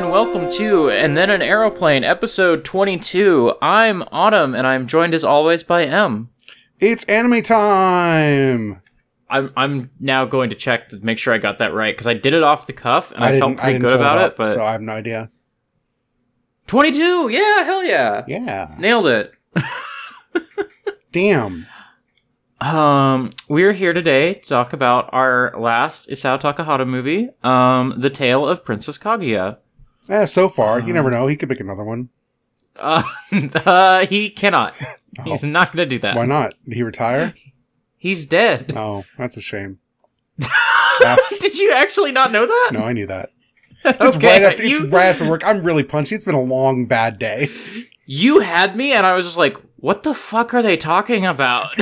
Hello, and welcome to And Then an Aeroplane, episode 22. I'm Autumn, and I'm joined as always by M. It's anime time. I'm I'm now going to check to make sure I got that right because I did it off the cuff and I, felt pretty didn't good pull about up, it. But so I have no idea. 22, yeah, hell yeah, Yeah. nailed it. Damn. Um, we're here today to talk about our last Isao Takahata movie, um, The Tale of Princess Kaguya. Eh, so far, you Um, never know. He could make another one. Uh, uh he cannot. He's not going to do that. Why not? Did he retire? He's dead. Oh, that's a shame. Did you actually not know that? No, I knew that. It's okay, right after. you, It's right after work. I'm really punchy. It's been a long bad day. you had me, and I was just like, "What the fuck are they talking about?"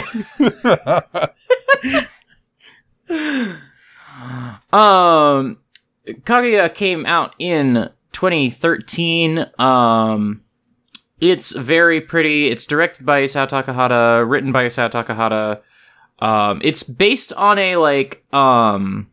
um, Kaguya came out in 2013. Um, it's very pretty. It's directed by Isao Takahata, written by Isao Takahata. Um, it's based on a like um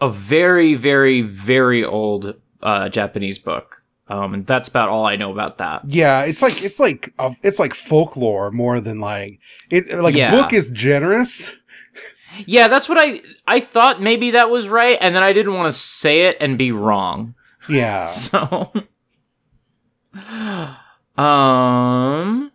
a very very very old uh Japanese book. Um, and that's about all I know about that. yeah, it's like it's like uh, it's like folklore more than like it. Like Yeah. book is generous. Yeah, that's what I I thought maybe that was right, and then I didn't want to say it and be wrong. Yeah. So, um,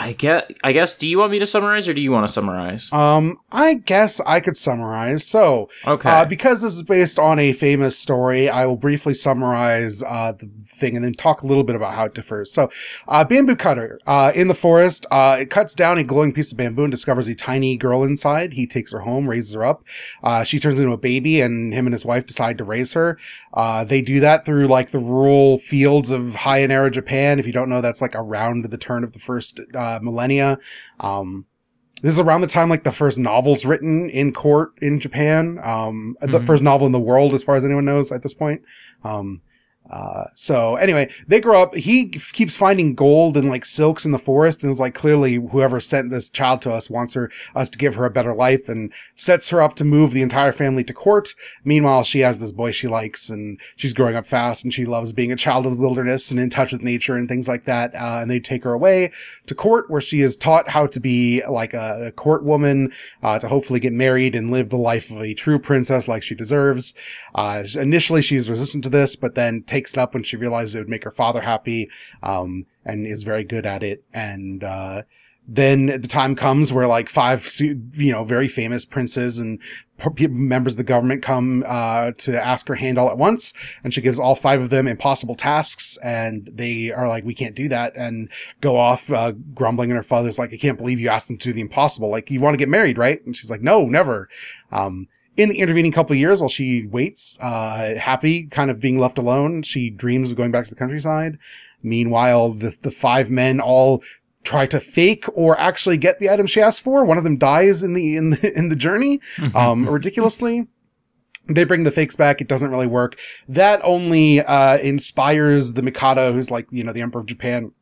I get. I guess. Do you want me to summarize, or do you want to summarize? Um, I guess I could summarize. So, Okay. Uh, because this is based on a famous story, I will briefly summarize uh, the thing and then talk a little bit about how it differs. So, uh, bamboo cutter uh, in the forest, uh, it cuts down a glowing piece of bamboo and discovers a tiny girl inside. He takes her home, raises her up. Uh, she turns into a baby, and him and his wife decide to raise her. Uh, they do that through like the rural fields of Heian era, Japan. If you don't know, that's like around the turn of the first uh, millennia. Um, this is around the time like the first novels written in court in Japan. Um, the Mhm. first novel in the world, as far as anyone knows at this point. Um, uh, so anyway, they grow up. He f- keeps finding gold and like silks in the forest, and is like clearly whoever sent this child to us wants her us to give her a better life, and sets her up to move the entire family to court. Meanwhile, she has this boy she likes, and she's growing up fast, and she loves being a child of the wilderness and in touch with nature and things like that. Uh, and they take her away to court where she is taught how to be like a, a court woman, uh, to hopefully get married and live the life of a true princess like she deserves. Uh, initially she's resistant to this, but then takes it up when she realizes it would make her father happy, um, and is very good at it. And, uh, then the time comes where like five, you know, very famous princes and members of the government come, uh, to ask her hand all at once. And she gives all five of them impossible tasks. And they are like, we can't do that. And go off, uh, grumbling. And her father's like, I can't believe you asked them to do the impossible. Like, you want to get married, right? And she's like, no, never. Um, in the intervening couple of years while she waits, uh, happy, kind of being left alone, she dreams of going back to the countryside. Meanwhile, the, the five men all try to fake or actually get the item she asked for. One of them dies in the, in the, in the journey, um, ridiculously. They bring the fakes back. It doesn't really work. That only, uh, inspires the Mikado, who's like, you know, the Emperor of Japan,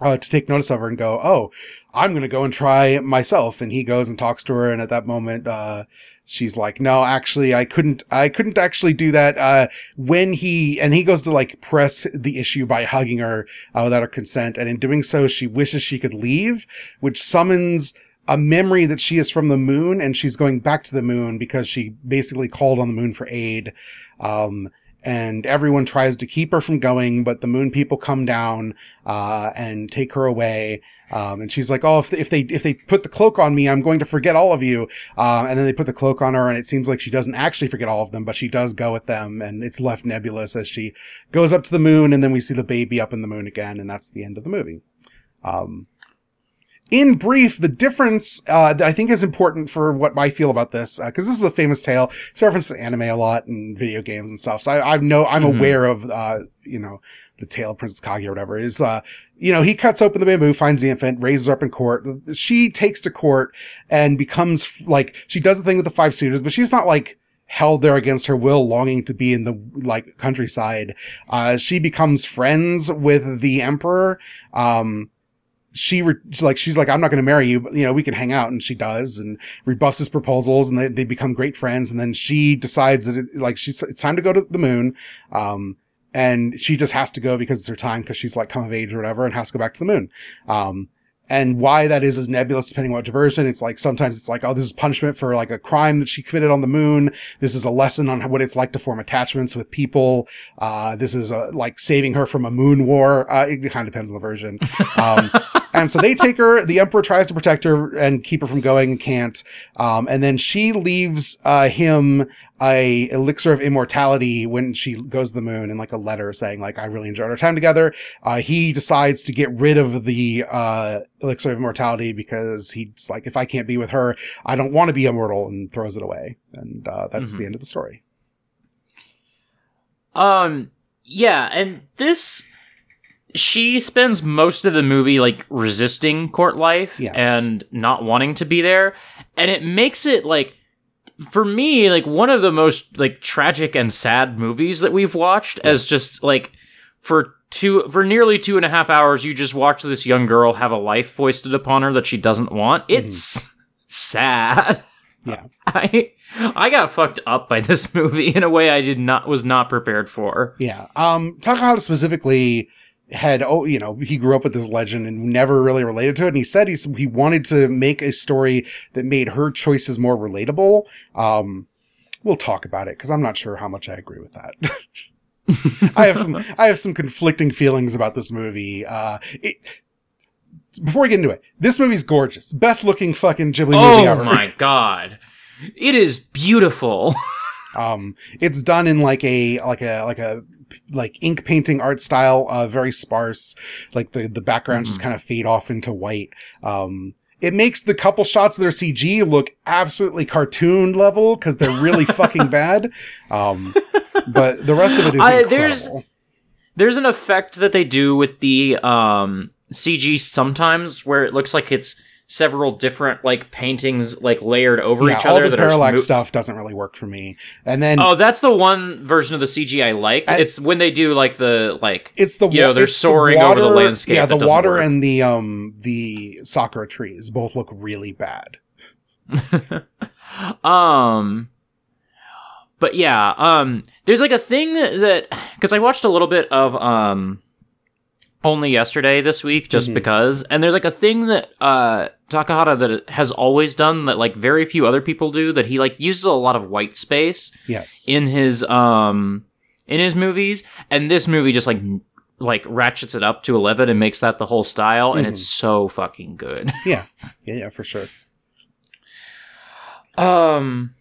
uh, to take notice of her and go, Oh, I'm going to go and try myself. And he goes and talks to her. And at that moment, uh, she's like, no, actually, I couldn't, I couldn't actually do that. Uh, when he, and he goes to like press the issue by hugging her uh, without her consent. And in doing so, she wishes she could leave, which summons a memory that she is from the moon and she's going back to the moon because she basically called on the moon for aid. Um, and everyone tries to keep her from going, but the moon people come down, uh, and take her away. Um, and she's like, "Oh, if they, if they if they put the cloak on me, I'm going to forget all of you." Um, and then they put the cloak on her, and it seems like she doesn't actually forget all of them, but she does go with them, and it's left nebulous as she goes up to the moon, and then we see the baby up in the moon again, and that's the end of the movie. Um, in brief, the difference uh, that I think is important for what I feel about this, because this is a famous tale. It's referenced to anime a lot and video games and stuff. So I, I know I'm Mhm. aware of, uh, you know, the tale of Princess Kage or whatever. Is uh, you know, he cuts open the bamboo, finds the infant, raises her up in court. She takes to court and becomes like she does the thing with the five suitors, but she's not like held there against her will, longing to be in the like countryside. Uh, she becomes friends with the emperor. Um, she re- like she's like I'm not going to marry you, but you know we can hang out, and she does, and rebuffs his proposals, and they, they become great friends, and then she decides that it, like she's it's time to go to the moon, um, and she just has to go because it's her time because she's like come of age or whatever, and has to go back to the moon, um, and why that is is nebulous depending on what diversion. It's like sometimes it's like, oh, this is punishment for like a crime that she committed on the moon. This is a lesson on what it's like to form attachments with people. Uh, this is a, like saving her from a moon war. Uh, it kind of depends on the version. Um, and so they take her. The emperor tries to protect her and keep her from going and can't. Um, and then she leaves uh, him a elixir of immortality when she goes to the moon in like a letter saying like I really enjoyed our time together. Uh, he decides to get rid of the uh, elixir of immortality because he's like if I can't be with her, I don't want to be immortal, and throws it away. And uh, that's Mhm. the end of the story. Um, yeah, and this she spends most of the movie like resisting court life Yes. and not wanting to be there, and it makes it like for me like one of the most like tragic and sad movies that we've watched as just like for two for nearly two and a half hours you just watch this young girl have a life foisted upon her that she doesn't want. It's sad. Yeah. i i got fucked up by this movie in a way i did not was not prepared for. Yeah. Um, Takahata specifically had, oh, you know, he grew up with this legend and never really related to it. And he said he, he wanted to make a story that made her choices more relatable. Um, we'll talk about it because I'm not sure how much I agree with that. I have some, I have some conflicting feelings about this movie. Uh, it, before we get into it, this movie's gorgeous. Best looking fucking Ghibli movie ever oh my god it is beautiful Um, it's done in like a like a like a like ink painting art style, uh, very sparse. Like the the backgrounds just Mhm. kind of fade off into white. Um, it makes the couple shots of their CG look absolutely cartoon level because they're really fucking bad. Um, but the rest of it is I- there's- there's an effect that they do with the um cg sometimes where it looks like it's several different like paintings like layered over yeah, each all other the that are parallax smo- stuff doesn't really work for me. And then Oh, that's the one version of the CG I like. I- it's when they do like the like it's the you know, they're soaring over the landscape Yeah, the water work. and the um the sakura trees both look really bad. um but yeah, um there's like a thing that cuz I watched a little bit of um only yesterday this week just Mhm. because and there's like a thing that uh Takahata that has always done that like very few other people do that he like uses a lot of white space Yes. in his um in his movies and this movie just like like ratchets it up to 11 and makes that the whole style and it's so fucking good yeah. Yeah, yeah, for sure. um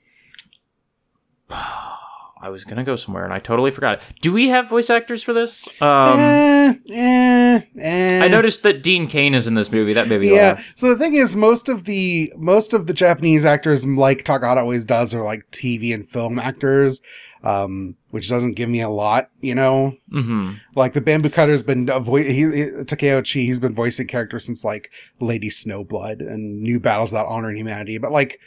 i was gonna go somewhere and i totally forgot it do we have voice actors for this um eh, eh, eh. i noticed that Dean Cain is in this movie that maybe Yeah. laugh So the thing is, most of the most of the Japanese actors, like Takahata always does, are like TV and film actors, um, which doesn't give me a lot, you know. mm-hmm Like the Bamboo Cutter's been a voice. He, he, Takeo Chii, he's been voicing characters since like Lady Snowblood and New Battles Without Honor and Humanity. But like,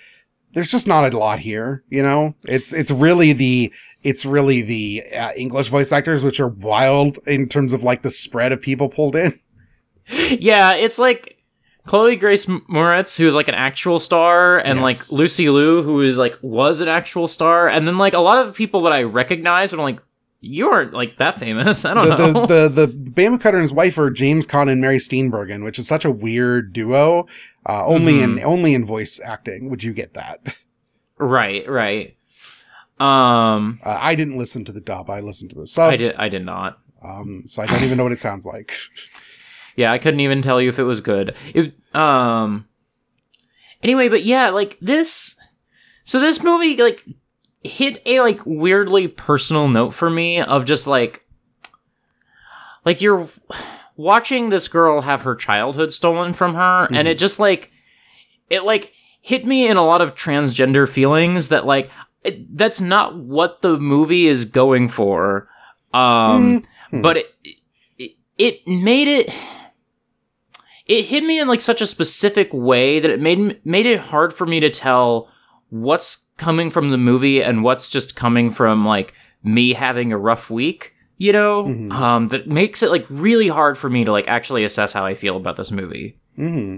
there's just not a lot here, you know. It's it's really the it's really the uh, English voice actors, which are wild in terms of like the spread of people pulled in. yeah it's like Chloe Grace Moretz, who's like an actual star, and Yes. like Lucy Liu, who is like was an actual star, and then like a lot of the people that I recognize, and I'm like, you aren't like that famous. I don't the, know. the, the, the Bama Cutter and his wife are James Caan and Mary Steenburgen, which is such a weird duo. Uh, only in only in voice acting would you get that. right, right. Um, Uh, I didn't listen to the dub; I listened to the sub. I did. I did not. Um, so I don't even know what it sounds like. Yeah, I couldn't even tell you if it was good. It, um. Anyway, but yeah, like this. So this movie like hit a like weirdly personal note for me of just like, like you're watching this girl have her childhood stolen from her, and Mhm. it just like, it like hit me in a lot of transgender feelings that like it, that's not what the movie is going for. Um Hmm. but it, it it made it it hit me in like such a specific way that it made made it hard for me to tell what's coming from the movie and what's just coming from like me having a rough week you know? Mhm. um that makes it like really hard for me to like actually assess how i feel about this movie. Hmm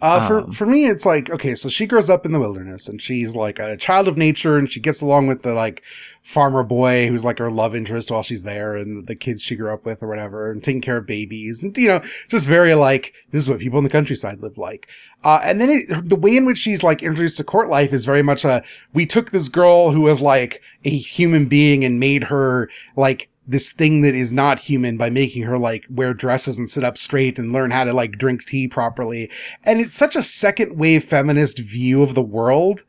Uh, for Um, for me, it's like okay, so she grows up in the wilderness, and she's like a child of nature, and she gets along with the like farmer boy who's like her love interest while she's there, and the kids she grew up with or whatever, and taking care of babies, and you know, just very like this is what people in the countryside live like. Uh, and then it, the way in which she's like introduced to court life is very much a we took this girl who was like a human being and made her like this thing that is not human by making her like wear dresses and sit up straight and learn how to like drink tea properly. And it's such a second wave feminist view of the world.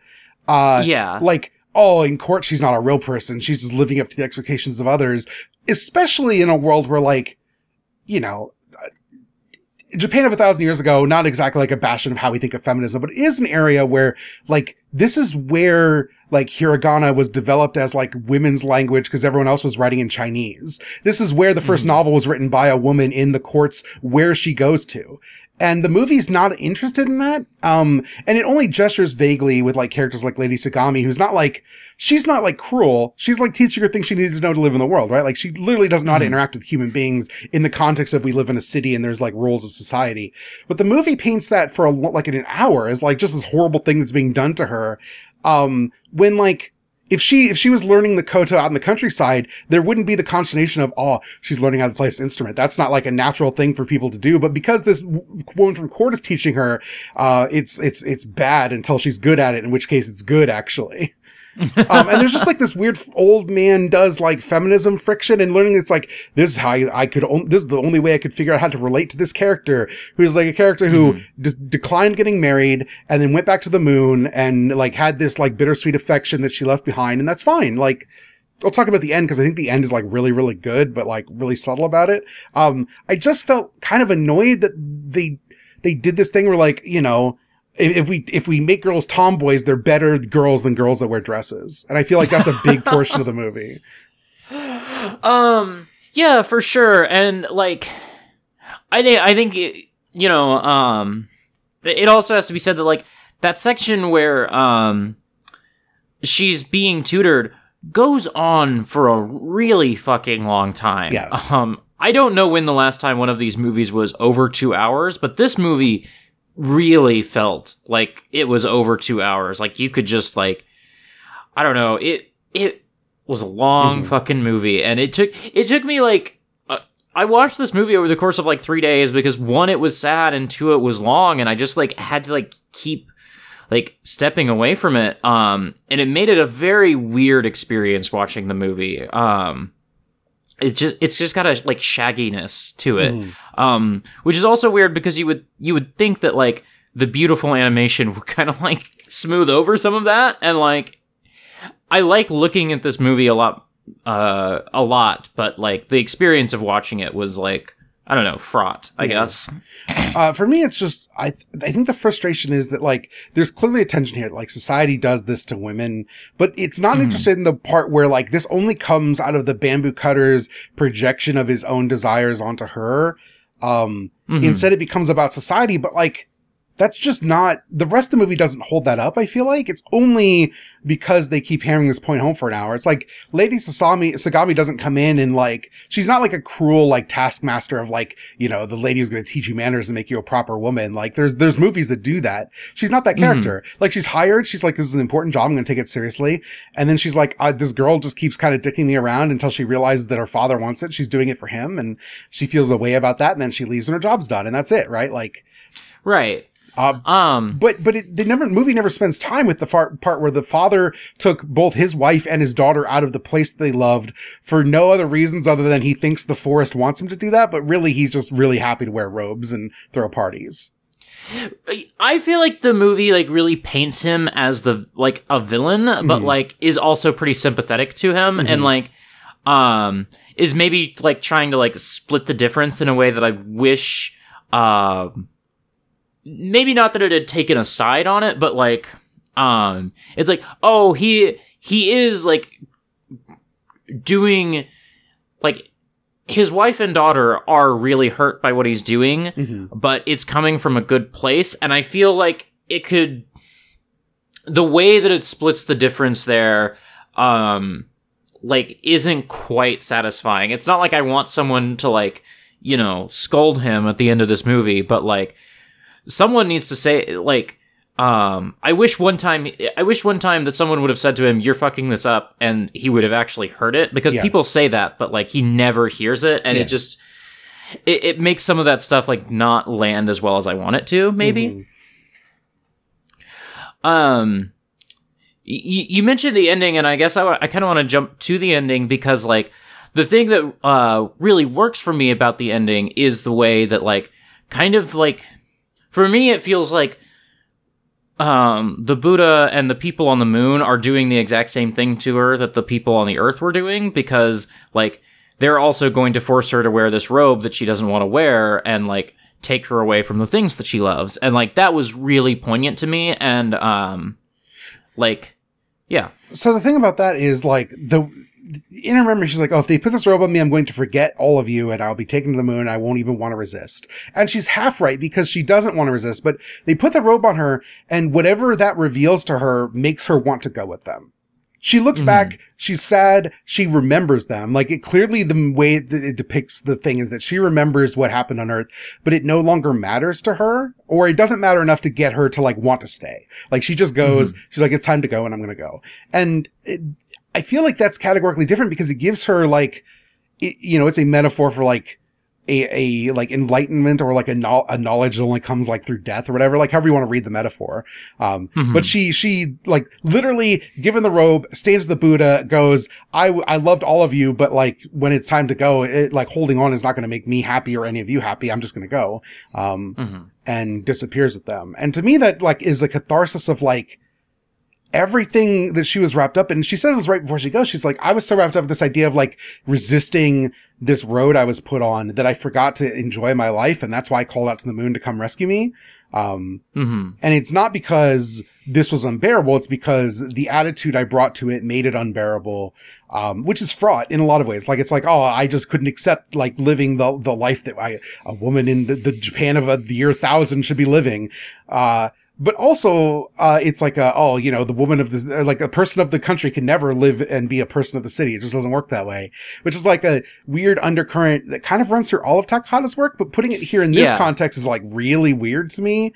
Uh, yeah. like, oh, in court, she's not a real person. She's just living up to the expectations of others, especially in a world where like, you know, uh, Japan of a thousand years ago, not exactly like a bastion of how we think of feminism, but it is an area where like this is where like hiragana was developed as like women's language because everyone else was writing in Chinese. This is where the 1st Mhm. novel was written by a woman in the courts where she goes to. And the movie's not interested in that. Um, and it only gestures vaguely with like characters like Lady Sagami, who's not like, she's not like cruel. She's like teaching her things she needs to know to live in the world, right? Like she literally doesn't know how to Mhm. interact with human beings in the context of we live in a city and there's like rules of society. But the movie paints that for a, like in an hour as like just this horrible thing that's being done to her. Um, when like, if she if she was learning the koto out in the countryside, there wouldn't be the consternation of oh she's learning how to play this instrument. That's not like a natural thing for people to do. But because this woman from court is teaching her, uh, it's it's it's bad until she's good at it. In which case, it's good actually. Um, and there's just like this weird old man does like feminism friction and learning. It's like this is how I, I could. On- this is the only way I could figure out how to relate to this character, who's like a character who de- declined getting married and then went back to the moon and like had this like bittersweet affection that she left behind, and that's fine. Like. I'll talk about the end because I think the end is like really, really good, but like really subtle about it. Um, I just felt kind of annoyed that they they did this thing where like you know if, if we if we make girls tomboys, they're better girls than girls that wear dresses, and I feel like that's a big portion of the movie. um yeah for sure and like i think i think it, you know um it also has to be said that like that section where um she's being tutored goes on for a really fucking long time Yes. um i don't know when the last time one of these movies was over two hours but this movie really felt like it was over two hours. Like you could just like i don't know it it was a long Mhm. fucking movie. And it took it took me like uh, i watched this movie over the course of like three days because one it was sad and two it was long and i just like had to like keep like stepping away from it. Um and it made it a very weird experience watching the movie. Um it just it's just got a like shagginess to it Mhm. um which is also weird because you would you would think that like the beautiful animation would kind of like smooth over some of that and like i like looking at this movie a lot uh a lot but like the experience of watching it was like i don't know fraught i Yeah. guess Uh, for me, it's just I th- I think the frustration is that like there's clearly a tension here. that, Like society does this to women, but it's not Mhm. interested in the part where like this only comes out of the bamboo cutter's projection of his own desires onto her. Um, Mhm. instead it becomes about society but like that's just not the rest of the movie doesn't hold that up i feel like. It's only because they keep hammering this point home for an hour. It's like lady sasami sagami doesn't come in and like she's not like a cruel like taskmaster of like you know the lady who's going to teach you manners and make you a proper woman. Like there's there's movies that do that. She's not that Mhm. character. Like she's hired. She's like this is an important job. I'm going to take it seriously. And then she's like uh, this girl just keeps kind of dicking me around until she realizes that her father wants it. She's doing it for him. And she feels a way about that. And then she leaves and her job's done. And that's it right? Like right uh, um but but it, the never movie never spends time with the far, part where the father took both his wife and his daughter out of the place they loved for no other reasons other than he thinks the forest wants him to do that but really he's just really happy to wear robes and throw parties I feel like the movie like really paints him as the like a villain, but Mhm. like is also pretty sympathetic to him Mhm. and like um is maybe like trying to like split the difference in a way that I wish um maybe not that it had taken a side on it, but like um it's like oh he he is like doing like his wife and daughter are really hurt by what he's doing mm-hmm. but it's coming from a good place and i feel like it could the way that it splits the difference there um like isn't quite satisfying it's not like i want someone to like you know, scold him at the end of this movie, but like someone needs to say like um I wish one time I wish one time that someone would have said to him you're fucking this up and he would have actually heard it because Yes. people say that but like he never hears it and Yeah. it just it, it makes some of that stuff like not land as well as I want it to maybe. Mhm. Um, y- you mentioned the ending, and I guess I, I kind of want to jump to the ending because, like, the thing that uh really works for me about the ending is the way that, like, kind of like, for me, it feels like um the Buddha and the people on the moon are doing the exact same thing to her that the people on the Earth were doing because, like, they're also going to force her to wear this robe that she doesn't want to wear and like take her away from the things that she loves. And like that was really poignant to me and um like yeah. So the thing about that is like the in her memory, she's like, "Oh, if they put this robe on me, I'm going to forget all of you, and I'll be taken to the moon. I won't even want to resist." And she's half right because she doesn't want to resist, but they put the robe on her, and whatever that reveals to her makes her want to go with them. She looks Mhm. back, she's sad, she remembers them. Like it clearly the way that it depicts the thing is that she remembers what happened on Earth, but it no longer matters to her, or it doesn't matter enough to get her to like want to stay. Like she just goes, she's like, it's time to go and I'm going to go. And it, I feel like that's categorically different because it gives her like, it, you know, it's a metaphor for like, a, a like enlightenment or like a, no- a knowledge that only comes like through death or whatever, like however you want to read the metaphor. Um, Mhm. but she, she like literally given the robe, stands the Buddha, goes, I, I loved all of you, but like when it's time to go, it like holding on is not going to make me happy or any of you happy. I'm just going to go. Um, Mhm. and disappears with them. And to me, that like is a catharsis of like everything that she was wrapped up in. She says this right before she goes. She's like, I was so wrapped up with this idea of like resisting this road I was put on that I forgot to enjoy my life. And that's why I called out to the moon to come rescue me. Um, Mhm. and it's not because this was unbearable. It's because the attitude I brought to it made it unbearable. Um, which is fraught in a lot of ways. Like it's like, oh, I just couldn't accept like living the the life that I a woman in the, the Japan of uh, the year thousand should be living. Uh, but also, uh, it's like a, oh, you know, the woman of the, or like a person of the country can never live and be a person of the city. It just doesn't work that way, which is like a weird undercurrent that kind of runs through all of Takahata's work, but putting it here in this Yeah. context is like really weird to me.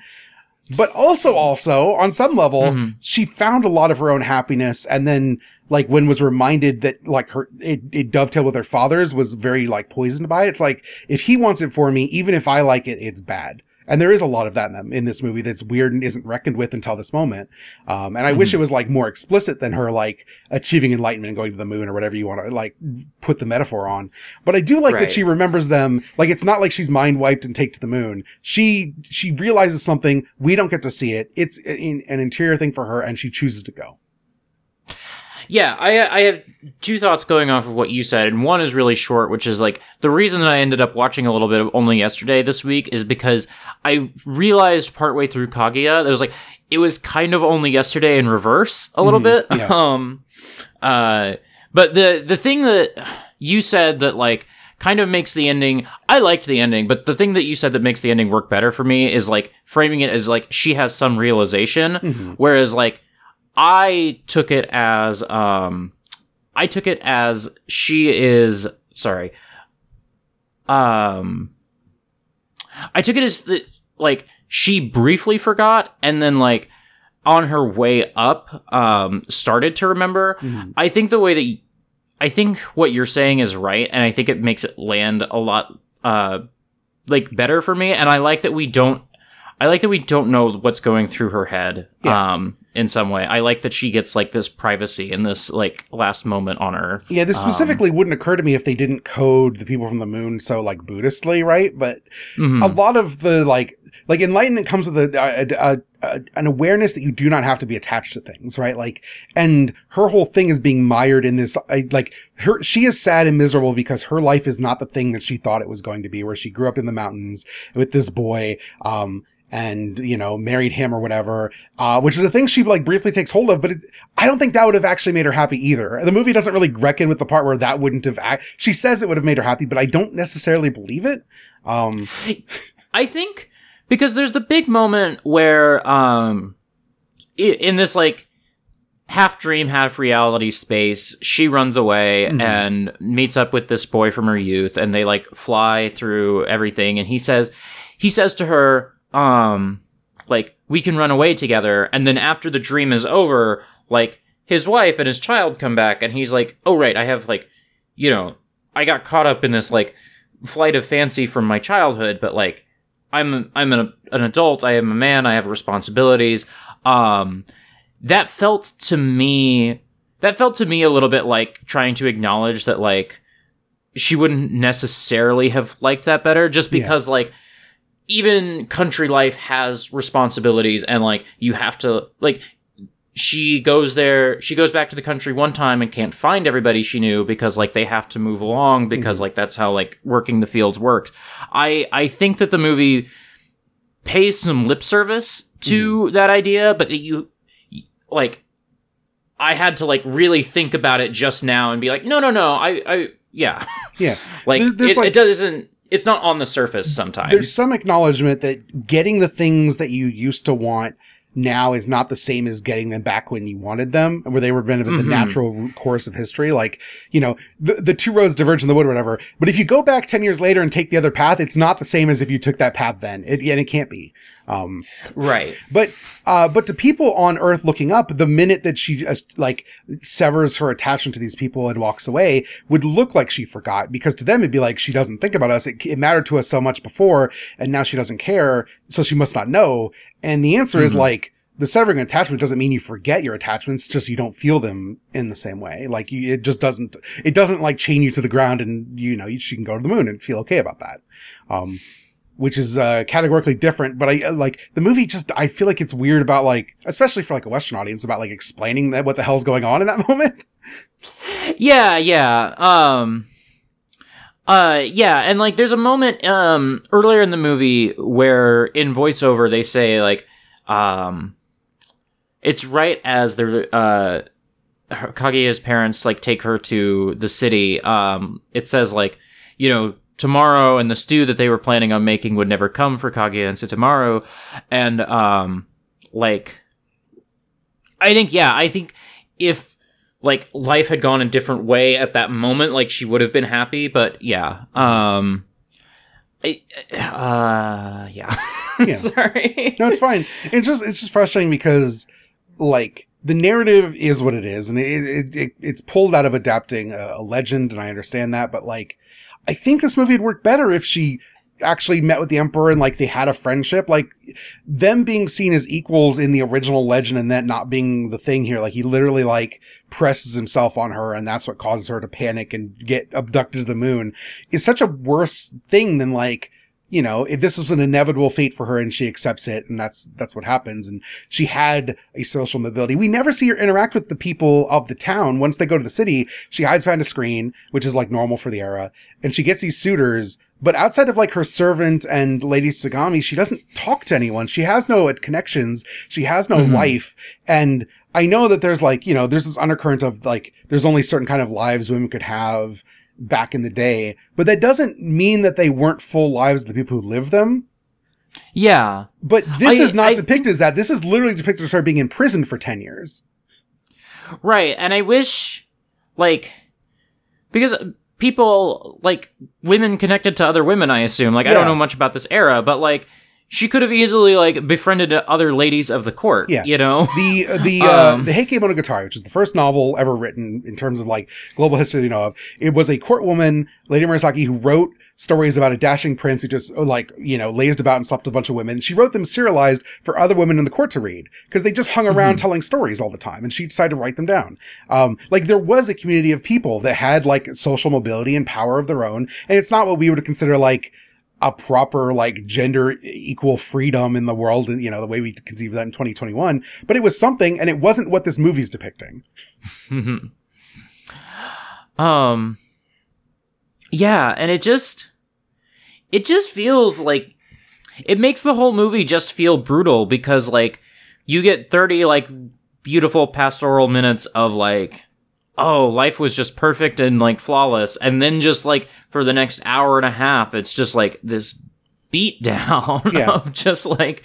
But also, also on some level, Mhm. she found a lot of her own happiness and then like when was reminded that like her it, it dovetailed with her father's was very like poisoned by it. It's like if he wants it for me, even if I like it, it's bad. And there is a lot of that in, them, in this movie that's weird and isn't reckoned with until this moment. Um, and I wish Mhm. it was like more explicit than her like achieving enlightenment and going to the moon or whatever you want to like put the metaphor on. But I do like Right. that she remembers them. Like it's not like she's mind wiped and take to the moon. She she realizes something. We don't get to see it. It's an, an interior thing for her, and she chooses to go. Yeah, I I have two thoughts going off of what you said, and one is really short, which is like the reason that I ended up watching a little bit of only yesterday this week is because I realized partway through Kaguya that it was like it was kind of only yesterday in reverse a little Mhm, bit. yeah. Um, uh, but the the thing that you said that like kind of makes the ending I liked the ending, but the thing that you said that makes the ending work better for me is like framing it as like she has some realization, Mhm. whereas like I took it as um I took it as she is sorry. Um I took it as that like she briefly forgot and then like on her way up um started to remember. Mhm. I think the way that y- I think what you're saying is right and I think it makes it land a lot uh like better for me and I like that we don't I like that we don't know what's going through her head Yeah. um in some way. I like that she gets like this privacy in this like last moment on earth. Yeah, this Um, specifically wouldn't occur to me if they didn't code the people from the moon so like Buddhistly, right? But mhm. a lot of the like like enlightenment comes with a, a, a, a an awareness that you do not have to be attached to things right like and her whole thing is being mired in this like her she is sad and miserable because her life is not the thing that she thought it was going to be where she grew up in the mountains with this boy um and you know married him or whatever uh which is a thing she like briefly takes hold of but it, i don't think that would have actually made her happy either the movie doesn't really reckon with the part where that wouldn't have act- she says it would have made her happy but i don't necessarily believe it um I think because there's the big moment where um in this like half dream, half reality space. She runs away Mhm. and meets up with this boy from her youth, and they like fly through everything. And he says, he says to her, um, like we can run away together. And then after the dream is over, like his wife and his child come back, and he's like, oh right, I have like, you know, I got caught up in this like flight of fancy from my childhood, but like I'm I'm an, an adult. I am a man. I have responsibilities. Um, that felt to me that felt to me a little bit like trying to acknowledge that like she wouldn't necessarily have liked that better just Yeah. because like even country life has responsibilities and like you have to like she goes there she goes back to the country one time and can't find everybody she knew because like they have to move along because mm-hmm. like that's how like working the fields works. I i think that the movie pays some lip service to mm-hmm. that idea but that you like i had to like really think about it just now and be like no no no i i yeah. Yeah. like There- there's, it, like- it doesn't it's not on the surface sometimes There's some acknowledgement that getting the things that you used to want now is not the same as getting them back when you wanted them, where they were been the Mhm. natural course of history. Like, you know, the, the two roads diverge in the wood or whatever. But if you go back 10 years later and take the other path, it's not the same as if you took that path then. It, and it can't be. Um, right but, uh, but to people on Earth looking up, the minute that she uh, like severs her attachment to these people and walks away would look like she forgot because to them it'd be like she doesn't think about us. It, it mattered to us so much before and now she doesn't care. So she must not know. And the answer is Mhm. like, the severing attachment doesn't mean you forget your attachments, just you don't feel them in the same way. Like you, it just doesn't, it doesn't like chain you to the ground and you know, you, she can go to the moon and feel okay about that. Um, which is uh, categorically different. But I uh, like the movie. Just I feel like it's weird about like, especially for like a Western audience, about like explaining that what the hell's going on in that moment. Yeah, yeah. Um uh yeah, and like there's a moment um earlier in the movie where in voiceover they say like um it's right as they're uh Kaguya's parents like take her to the city. Um it says like, you know, tomorrow and the stew that they were planning on making would never come for Kaguya and Sutemaru and um like I think yeah, I think if like life had gone a different way at that moment like she would have been happy but yeah um I, uh yeah, Yeah. sorry no, it's fine. It's just it's just frustrating because like the narrative is what it is, and it, it, it it's pulled out of adapting a, a legend, and I understand that. But like, I think this movie would work better if she actually met with the emperor and like they had a friendship. Like them being seen as equals in the original legend and that not being the thing here like he literally like presses himself on her and that's what causes her to panic and get abducted to the moon is such a worse thing than like you know, if this is an inevitable fate for her and she accepts it and that's, that's what happens. And she had a social mobility. We never see her interact with the people of the town. Once they go to the city, she hides behind a screen, which is like normal for the era. And she gets these suitors, but outside of like her servant and Lady Sagami, she doesn't talk to anyone. She has no connections. She has no Mhm. life. And I know that there's like, you know, there's this undercurrent of like, there's only certain kind of lives women could have back in the day, but that doesn't mean that they weren't full lives of the people who lived them. yeah But this I- is not I- depicted as that. This is literally depicted as her being in prison for 10 years. right and i wish like because people like women connected to other women i assume like i don't know much about this era but like she could have easily like befriended other ladies of the court Yeah. you know The, the the, uh, Um. the Heike Monogatari, which is the first novel ever written in terms of like global history you know of, it was a court woman, Lady Murasaki, who wrote stories about a dashing prince who just uh, like, you know, lazed about and slept with a bunch of women. She wrote them serialized for other women in the court to read because they just hung around telling stories all the time and she decided to write them down. Um, like there was a community of people that had like social mobility and power of their own. And it's not what we would consider like a proper like gender equal freedom in the world and you know the way we conceive of that in 2021 but it was something and it wasn't what this movie's depicting. Um yeah and it just it just feels like it makes the whole movie just feel brutal because like you get 30 like beautiful pastoral minutes of like oh life was just perfect and like flawless and then just like for the next hour and a half it's just like this beat down Yeah. of just like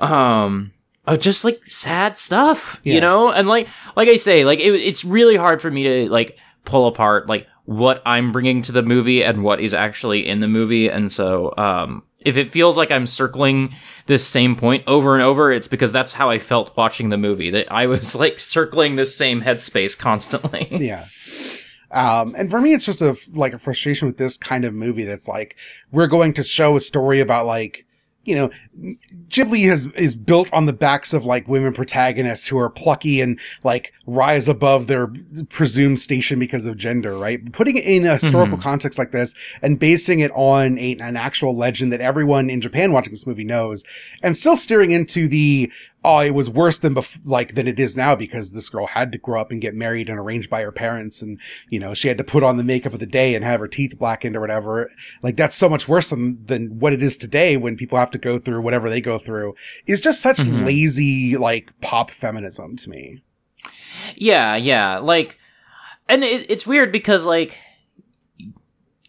um of just like sad stuff, Yeah. you know? And like like I say, like it, it's really hard for me to like pull apart like what I'm bringing to the movie and what is actually in the movie. And so um if it feels like I'm circling this same point over and over, it's because that's how I felt watching the movie. That I was like circling this same headspace constantly. Yeah. Um, and for me, it's just a like a frustration with this kind of movie. That's like we're going to show a story about like you know Ghibli has is built on the backs of like women protagonists who are plucky and like rise above their presumed station because of gender, right? Putting it in a historical mm-hmm. context like this and basing it on a, an actual legend that everyone in Japan watching this movie knows, and still steering into the oh, it was worse than bef- like than it is now because this girl had to grow up and get married and arranged by her parents, and you know she had to put on the makeup of the day and have her teeth blackened or whatever. Like that's so much worse than than what it is today when people have to go through whatever they go through. Is just such Mhm. lazy like pop feminism to me. Yeah, yeah. Like, and it, it's weird because like,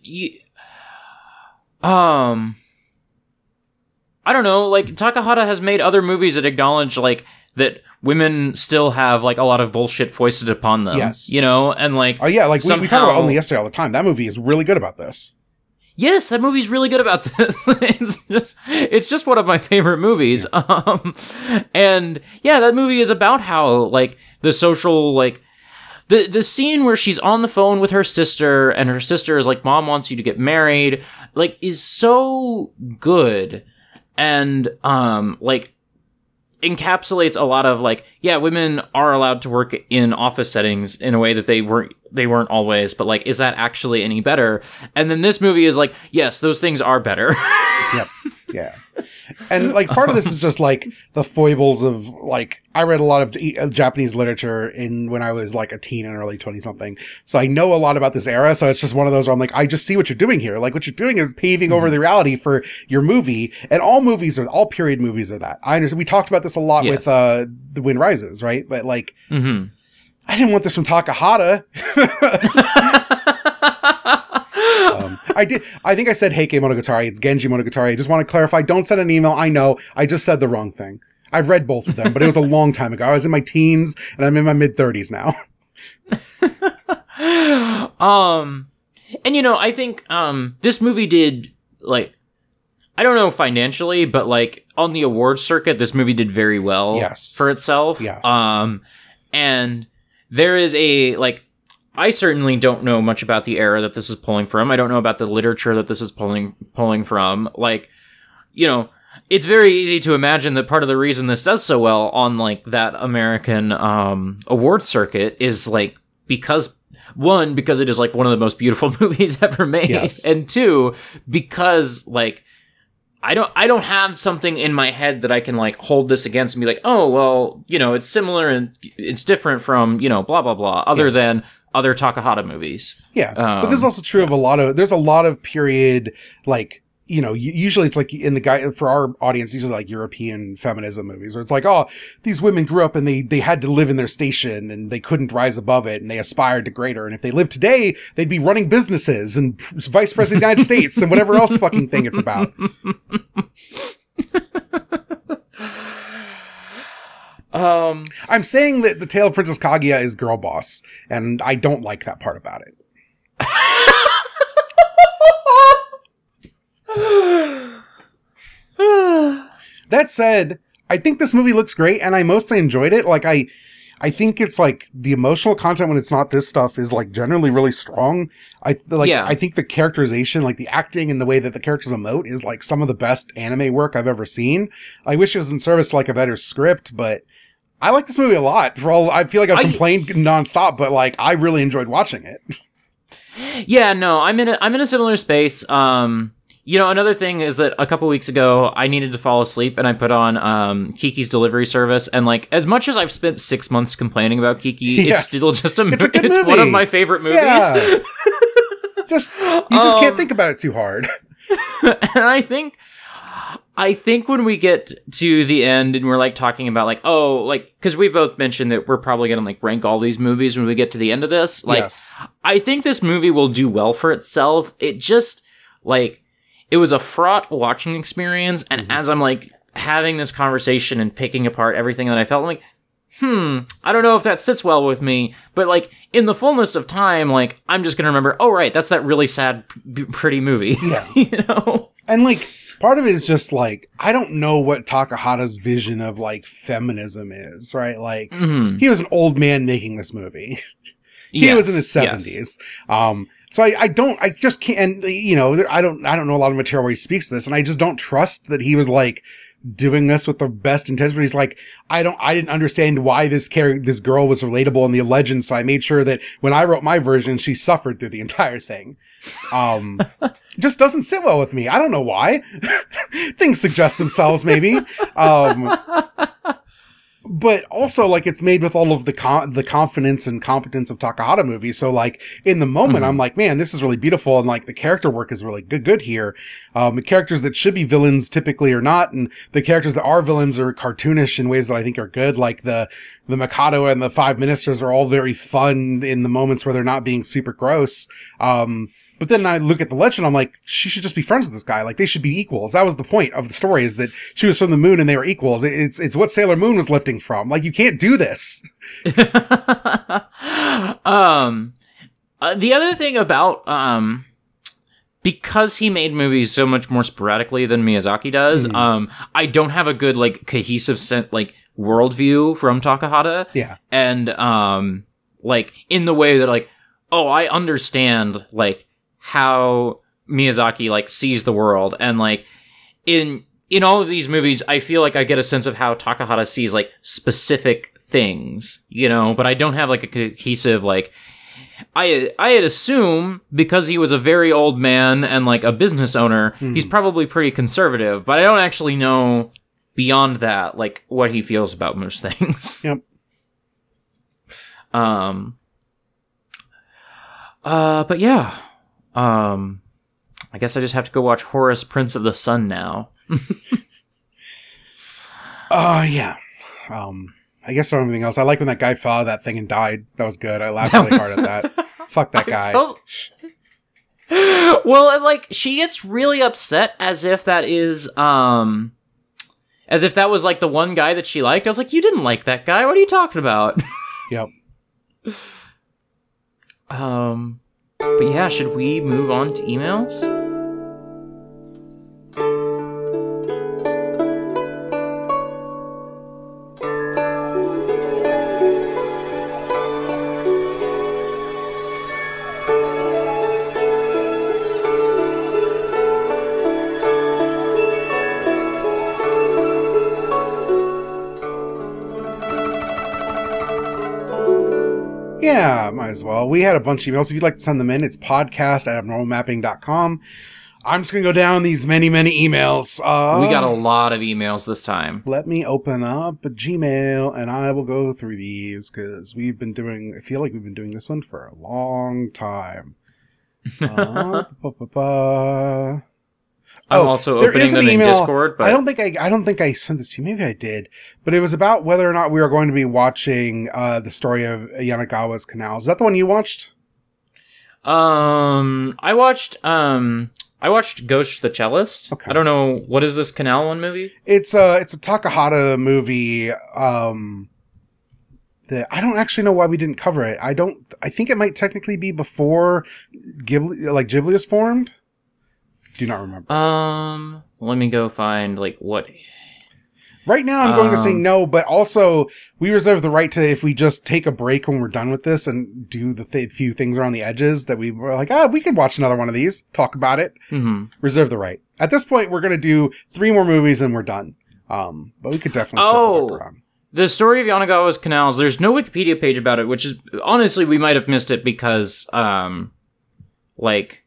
you, um, I don't know. Like Takahata has made other movies that acknowledge like that women still have like a lot of bullshit foisted upon them. Yes. you know, and like, Oh yeah, like we, we talk Somehow- about only yesterday all the time. That movie is really good about this. Yes, that movie's really good about this. it's just, it's just one of my favorite movies. Um, and yeah, that movie is about how like the social like the the scene where she's on the phone with her sister and her sister is like mom wants you to get married like is so good and um like encapsulates a lot of like yeah women are allowed to work in office settings in a way that they weren't they weren't always but like is that actually any better and then this movie is like yes those things are better Yep. Yeah. And like part of this is just like the foibles of like I read a lot of uh, Japanese literature in when I was like a teen and early 20 something. So I know a lot about this era, so it's just one of those where I'm like I just see what you're doing here. Like what you're doing is paving over the reality for your movie. And all movies are all period movies are that. I understand we talked about this a lot Yes. with uh The Wind Rises, right? But like mm-hmm. I didn't want this from Takahata. um, I did. I think I said Heike Monogatari. It's Genji Monogatari. I just want to clarify. Don't send an email. I know. I just said the wrong thing. I've read both of them, but it was a long time ago. I was in my teens and I'm in my mid thirties now. um and you know i think um this movie did like i don't know financially but like on the award circuit this movie did very well Yes. for itself Yes. um and there is a like i certainly don't know much about the era that this is pulling from i don't know about the literature that this is pulling pulling from like you know it's very easy to imagine that part of the reason this does so well on like that american um award circuit is like because one because it is like one of the most beautiful movies ever made Yes. and two because like I don't I don't have something in my head that I can like hold this against and be like, "Oh, well, you know, it's similar and it's different from, you know, blah blah blah," other Yeah. than other Takahata movies. Yeah, but this is Um, also true of a lot of. There's a lot of period like you know. Usually it's like in the guy for our audience. Usually like European feminism movies where it's like, oh, these women grew up and they they had to live in their station and they couldn't rise above it and they aspired to greater. And if they lived today, they'd be running businesses and vice president of the United States and whatever else fucking thing it's about. Um I'm saying that the Tale of Princess Kaguya is girl boss, and I don't like that part about it. That said, I think this movie looks great and I mostly enjoyed it. Like I I think it's like the emotional content when it's not this stuff is like generally really strong. I like Yeah. I think the characterization, like the acting and the way that the characters emote is like some of the best anime work I've ever seen. I wish it was in service to like a better script, but I like this movie a lot. For all I feel like I've I- complained nonstop, but like I really enjoyed watching it. Yeah, no, I'm in a I'm in a similar space. Um, you know, another thing is that a couple weeks ago I needed to fall asleep and I put on um Kiki's delivery service and like as much as I've spent six months complaining about Kiki, Yes. it's still just a It's a it's one of my favorite movies. Yeah. Just, you just can't Um, think about it too hard. and I think I think when we get to the end and we're like talking about like oh like because we both mentioned that we're probably gonna like rank all these movies when we get to the end of this like yes. I think this movie will do well for itself. It just like it was a fraught watching experience, and Mhm. as I'm like having this conversation and picking apart everything that I felt like, hmm, I don't know if that sits well with me, but like in the fullness of time, like I'm just gonna remember, oh right, that's that really sad, p- pretty movie. Yeah. you know. And like part of it is just like I don't know what Takahata's vision of like feminism is, right? Like Mhm. he was an old man making this movie. he Yes, was in his yes. seventies. Um, so I, I don't, I just can't, and, you know, I don't, I don't know a lot of material where he speaks to this, and I just don't trust that he was like doing this with the best intention. He's like, I don't, I didn't understand why this character, this girl was relatable in the legend, so I made sure that when I wrote my version, she suffered through the entire thing. Um, just doesn't sit well with me. I don't know why. Things suggest themselves, maybe. Um, but also like it's made with all of the con- the confidence and competence of Takahata movies. So like in the moment, Mhm. I'm like, man, this is really beautiful, and like the character work is really good, good here. Um, the characters that should be villains typically are not, and the characters that are villains are cartoonish in ways that I think are good. Like the the Mikado and the Five Ministers are all very fun in the moments where they're not being super gross. Um, but then I look at the legend, I'm like, she should just be friends with this guy. Like they should be equals. That was the point of the story is that she was from the moon and they were equals. It's, it's what Sailor Moon was lifting from. Like you can't do this. um, uh, the other thing about um, because he made movies so much more sporadically than Miyazaki does, Mhm. um, I don't have a good like cohesive set like worldview from Takahata, Yeah. and um, like in the way that like, oh, I understand like how Miyazaki like sees the world, and like in in all of these movies, I feel like I get a sense of how Takahata sees like specific things, you know, but I don't have like a cohesive like I I'd assume because he was a very old man and like a business owner, Hmm. he's probably pretty conservative, but I don't actually know beyond that like what he feels about most things. Yep. Um uh but yeah. Um I guess I just have to go watch Horus Prince of the Sun now. Uh, yeah. Um, I guess or anything else. I like when that guy fell out of that thing and died. That was good. I laughed really hard at that. Fuck that I guy. felt- well, and, like she gets really upset as if that is um as if that was like the one guy that she liked. I was like, "You didn't like that guy. What are you talking about?" Yep. um but yeah, should we move on to emails? Yeah, might as well. We had a bunch of emails. If you'd like to send them in, it's podcast at abnormalmapping.com. I'm just going to go down these many, many emails. Uh, we got a lot of emails this time. Let me open up a Gmail and I will go through these because we've been doing, I feel like we've been doing this one for a long time. Uh. I'm Oh, also opening them in email. Discord, but I don't think I, I don't think I sent this to you. Maybe I did, but it was about whether or not we were going to be watching uh, the story of Yanagawa's canal. Is that the one you watched? Um, I watched um, I watched Gauche the Cellist. Okay. I don't know what is this Canal One movie. It's a it's a Takahata movie. Um, that I don't actually know why we didn't cover it. I don't. I think it might technically be before Ghibli, like Ghibli is formed. Do not remember. Um, let me go find like what. Right now, I'm going to say Um, no, but also we reserve the right to, if we just take a break when we're done with this and do the th- few things around the edges that we were like, ah, we could watch another one of these, talk about it, hmm reserve the right. At this point, we're going to do three more movies and we're done. Um, but we could definitely Oh. The story of Yanagawa's canals. There's no Wikipedia page about it, which is honestly we might have missed it because um, like,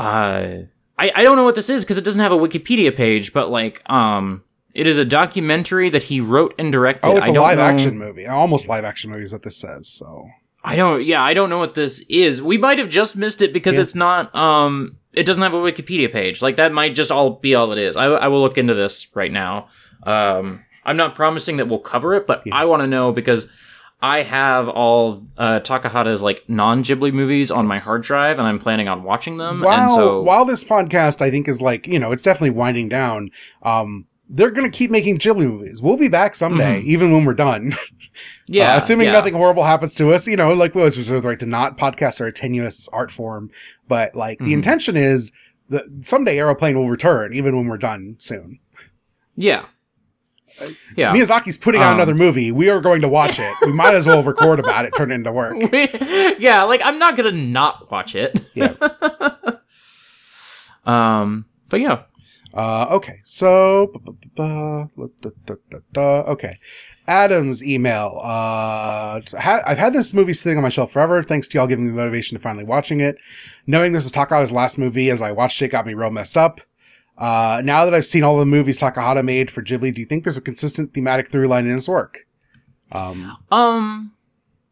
uh, I I don't know what this is because it doesn't have a Wikipedia page, but like um. It is a documentary that he wrote and directed. Oh, it's I a don't live know- action movie. Almost live action movie is what this says. So I don't. Yeah, I don't know what this is. We might have just missed it because Yeah. it's not. Um, it doesn't have a Wikipedia page. Like that might just all be all it is. I, I will look into this right now. Um, I'm not promising that we'll cover it, but Yeah. I want to know because I have all uh, Takahata's like non Ghibli movies on my hard drive, and I'm planning on watching them. while and so while this podcast I think is like you know it's definitely winding down. Um, they're gonna keep making Ghibli movies. We'll be back someday, Mhm. even when we're done. yeah, Uh, assuming yeah. nothing horrible happens to us. You know, like we always reserve the right to not. Podcasts are a tenuous art form, but like the Mhm. intention is that someday Aeroplane will return, even when we're done soon. Yeah, yeah. Miyazaki's putting out Um, another movie. We are going to watch it. we might as well record about it, turn it into work. yeah, like I'm not gonna not watch it. Yeah. um, but yeah. Uh, okay, so okay. Adam's email. Uh, ha- I've had this movie sitting on my shelf forever. Thanks to y'all giving me the motivation to finally watching it. Knowing this is Takahata's last movie, as I watched it, got me real messed up. Uh, now that I've seen all the movies Takahata made for Ghibli, do you think there's a consistent thematic through line in his work? Um, Um,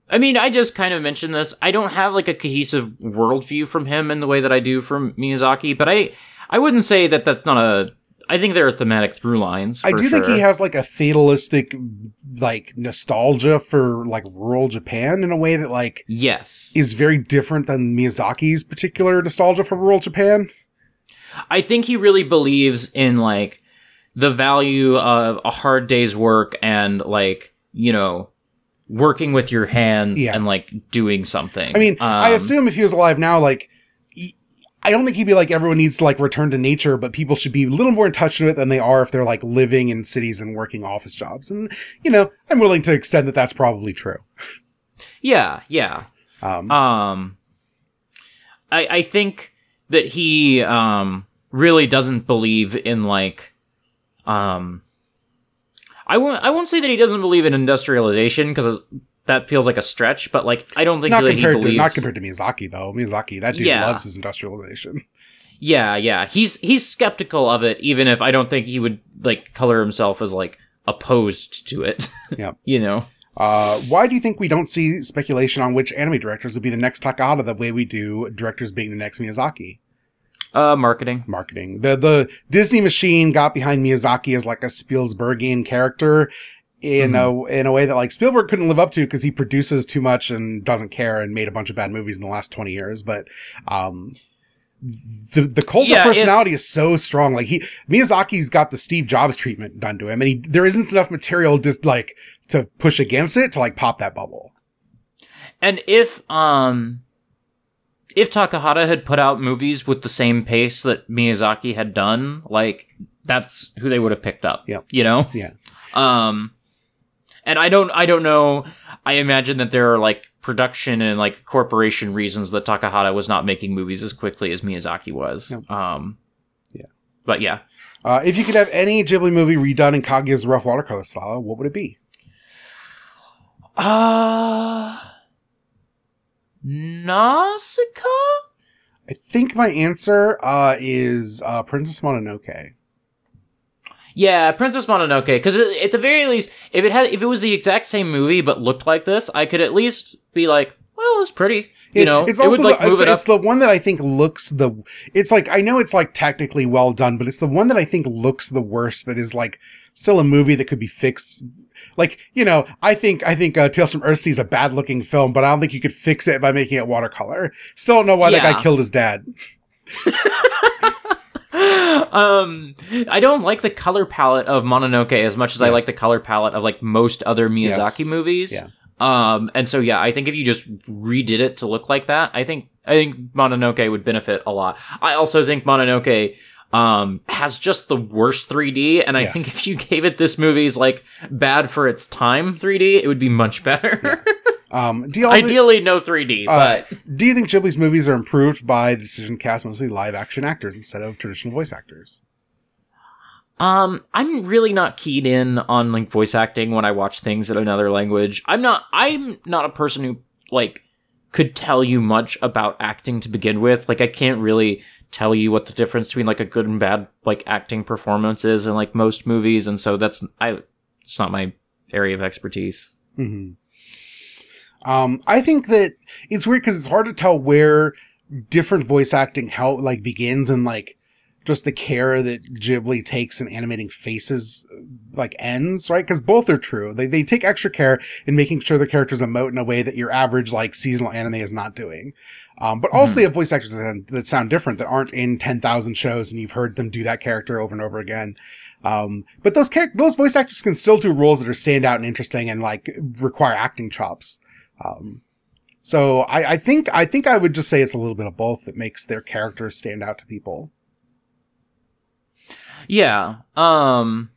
I mean, I just kind of mentioned this. I don't have like a cohesive worldview from him in the way that I do from Miyazaki, but I, I wouldn't say that that's not a. I think there are thematic through lines. I do think he has like a fatalistic, like nostalgia for like rural Japan in a way that like Yes, is very different than Miyazaki's particular nostalgia for rural Japan. I think he really believes in like the value of a hard day's work and like you know working with your hands Yeah. and like doing something. I mean, I Um, assume if he was alive now, like, I don't think he'd be like everyone needs to like return to nature, but people should be a little more in touch with it than they are if they're like living in cities and working office jobs. And you know, I'm willing to extend that that's probably true. Yeah, yeah. Um, Um, I I think that he um really doesn't believe in like um. I won't. I won't say that he doesn't believe in industrialization because that feels like a stretch. But like, I don't think not that he compared to believes. not compared to Miyazaki though. Miyazaki, that dude Yeah. loves his industrialization. Yeah, yeah. He's he's skeptical of it, even if I don't think he would like color himself as like opposed to it. Yep. you know. Uh, why do you think we don't see speculation on which anime directors would be the next Takahata the way we do directors being the next Miyazaki? Uh, marketing. marketing. The the Disney machine got behind Miyazaki as like a Spielbergian character in a in a way that like Spielberg couldn't live up to because he produces too much and doesn't care and made a bunch of bad movies in the last 20 years but um the the cult Yeah, of if- personality is so strong like he Miyazaki's got the Steve Jobs treatment done to him and he there isn't enough material just like to push against it to like pop that bubble And if um if Takahata had put out movies with the same pace that Miyazaki had done, like that's who they would have picked up. Yeah. You know? Yeah. Um and I don't I don't know I imagine that there are like production and like corporation reasons that Takahata was not making movies as quickly as Miyazaki was. Um Yeah. But yeah. uh, if you could have any Ghibli movie redone in Kaguya's rough watercolor style what would it be Uh Nausicaa? I think my answer uh, is uh, Princess Mononoke. Yeah, Princess Mononoke. Because at the very least, if it had, if it was the exact same movie but looked like this, I could at least be like, well, it's pretty. You It- know, it's it also would like the, move it's, it up. it's the one that I think looks the. It's like I know it's like technically well done, but it's the one that I think looks the worst. That is like still a movie that could be fixed. Like you know, I think I think uh, Tales from Earthsea is a bad looking film, but I don't think you could fix it by making it watercolor. Still don't know why that guy killed his dad. um, I don't like the color palette of Mononoke as much as I like the color palette of like most other Miyazaki Yes. movies. Yeah. Um, and so yeah, I think if you just redid it to look like that, I think I think Mononoke would benefit a lot. I also think Mononoke um has just the worst 3D, and I Yes. think if you gave it this movie's like bad for its time 3D, it would be much better. Um, do Ideally, no 3D, Uh, but do you think Ghibli's movies are improved by the decision to cast mostly live action actors instead of traditional voice actors? Um, I'm really not keyed in on like voice acting when I watch things in another language. I'm not I'm not a person who like could tell you much about acting to begin with. Like I can't really tell you what the difference between like a good and bad like acting performance is in like most movies and so that's I it's not my area of expertise. hmm Um, I think that it's weird because it's hard to tell where different voice acting how like begins and like just the care that Ghibli takes in animating faces like ends, right? Because both are true. They they take extra care in making sure the characters emote in a way that your average like seasonal anime is not doing. Um, but also Mhm. they have voice actors that, sound different that aren't in ten thousand shows, and you've heard them do that character over and over again. Um, but those char- those voice actors can still do roles that are stand out and interesting and like require acting chops. Um, so I, I think I think I would just say it's a little bit of both that makes their characters stand out to people. Yeah. Um.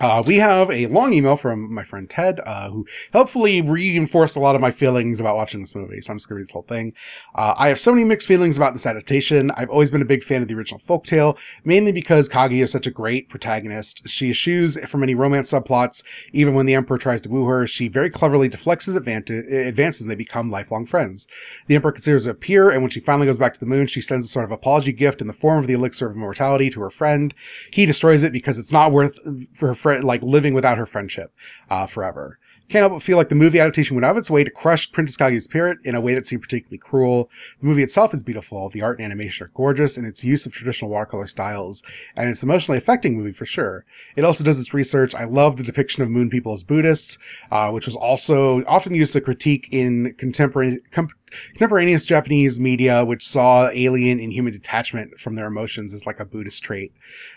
Uh, we have a long email from my friend Ted, uh, who helpfully reinforced a lot of my feelings about watching this movie. So I'm just to read this whole thing. Uh, I have so many mixed feelings about this adaptation. I've always been a big fan of the original folktale, mainly because Kaguya is such a great protagonist. She eschews from any romance subplots. Even when the Emperor tries to woo her, she very cleverly deflects his advantage, advances and they become lifelong friends. The Emperor considers her a peer, and when she finally goes back to the moon, she sends a sort of apology gift in the form of the elixir of immortality to her friend. He destroys it because it's not worth for her friend, like living without her friendship, uh, forever. Can't help but feel like the movie adaptation went out of its way to crush Princess Kaguya's spirit in a way that seemed particularly cruel. The movie itself is beautiful, the art and animation are gorgeous, and its use of traditional watercolor styles, and it's emotionally affecting movie for sure. It also does its research. I love the depiction of moon people as Buddhists, uh, which was also often used to critique in contemporary, com- contemporaneous Japanese media, which saw alien and human detachment from their emotions as like a Buddhist trait.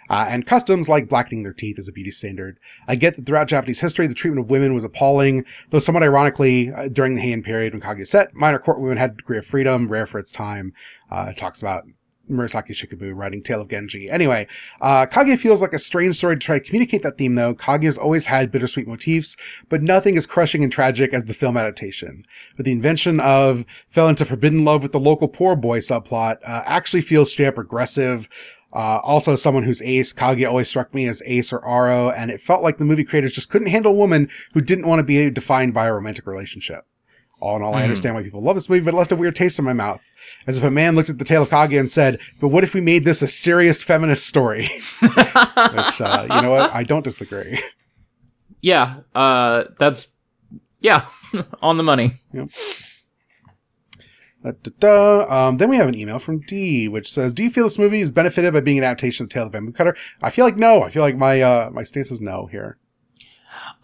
Uh, and customs like blackening their teeth as a beauty standard. I get that throughout Japanese history, the treatment of women was appalling, though somewhat ironically, uh, during the Heian period when Kaguya set, minor court women had a degree of freedom, rare for its time. Uh, it talks about Murasaki Shikibu writing Tale of Genji. Anyway, uh, Kaguya feels like a strange story to try to communicate that theme though. Kage has always had bittersweet motifs, but nothing as crushing and tragic as the film adaptation. But the invention of fell into forbidden love with the local poor boy subplot, uh, actually feels straight up aggressive. Uh, also, someone who's ace, Kaguya always struck me as ace or aro, and it felt like the movie creators just couldn't handle a woman who didn't want to be defined by a romantic relationship. All in all, I Mhm. understand why people love this movie, but it left a weird taste in my mouth. As if a man looked at the tale of Kaguya and said, but what if we made this a serious feminist story? Which, uh, you know what? I don't disagree. yeah. Uh. That's. Yeah. on the money. Da, da, da. Um, then we have an email from D, which says, "Do you feel this movie is benefited by being an adaptation of the Tale of the Bamboo Cutter?" I feel like no. I feel like my uh, my stance is no here.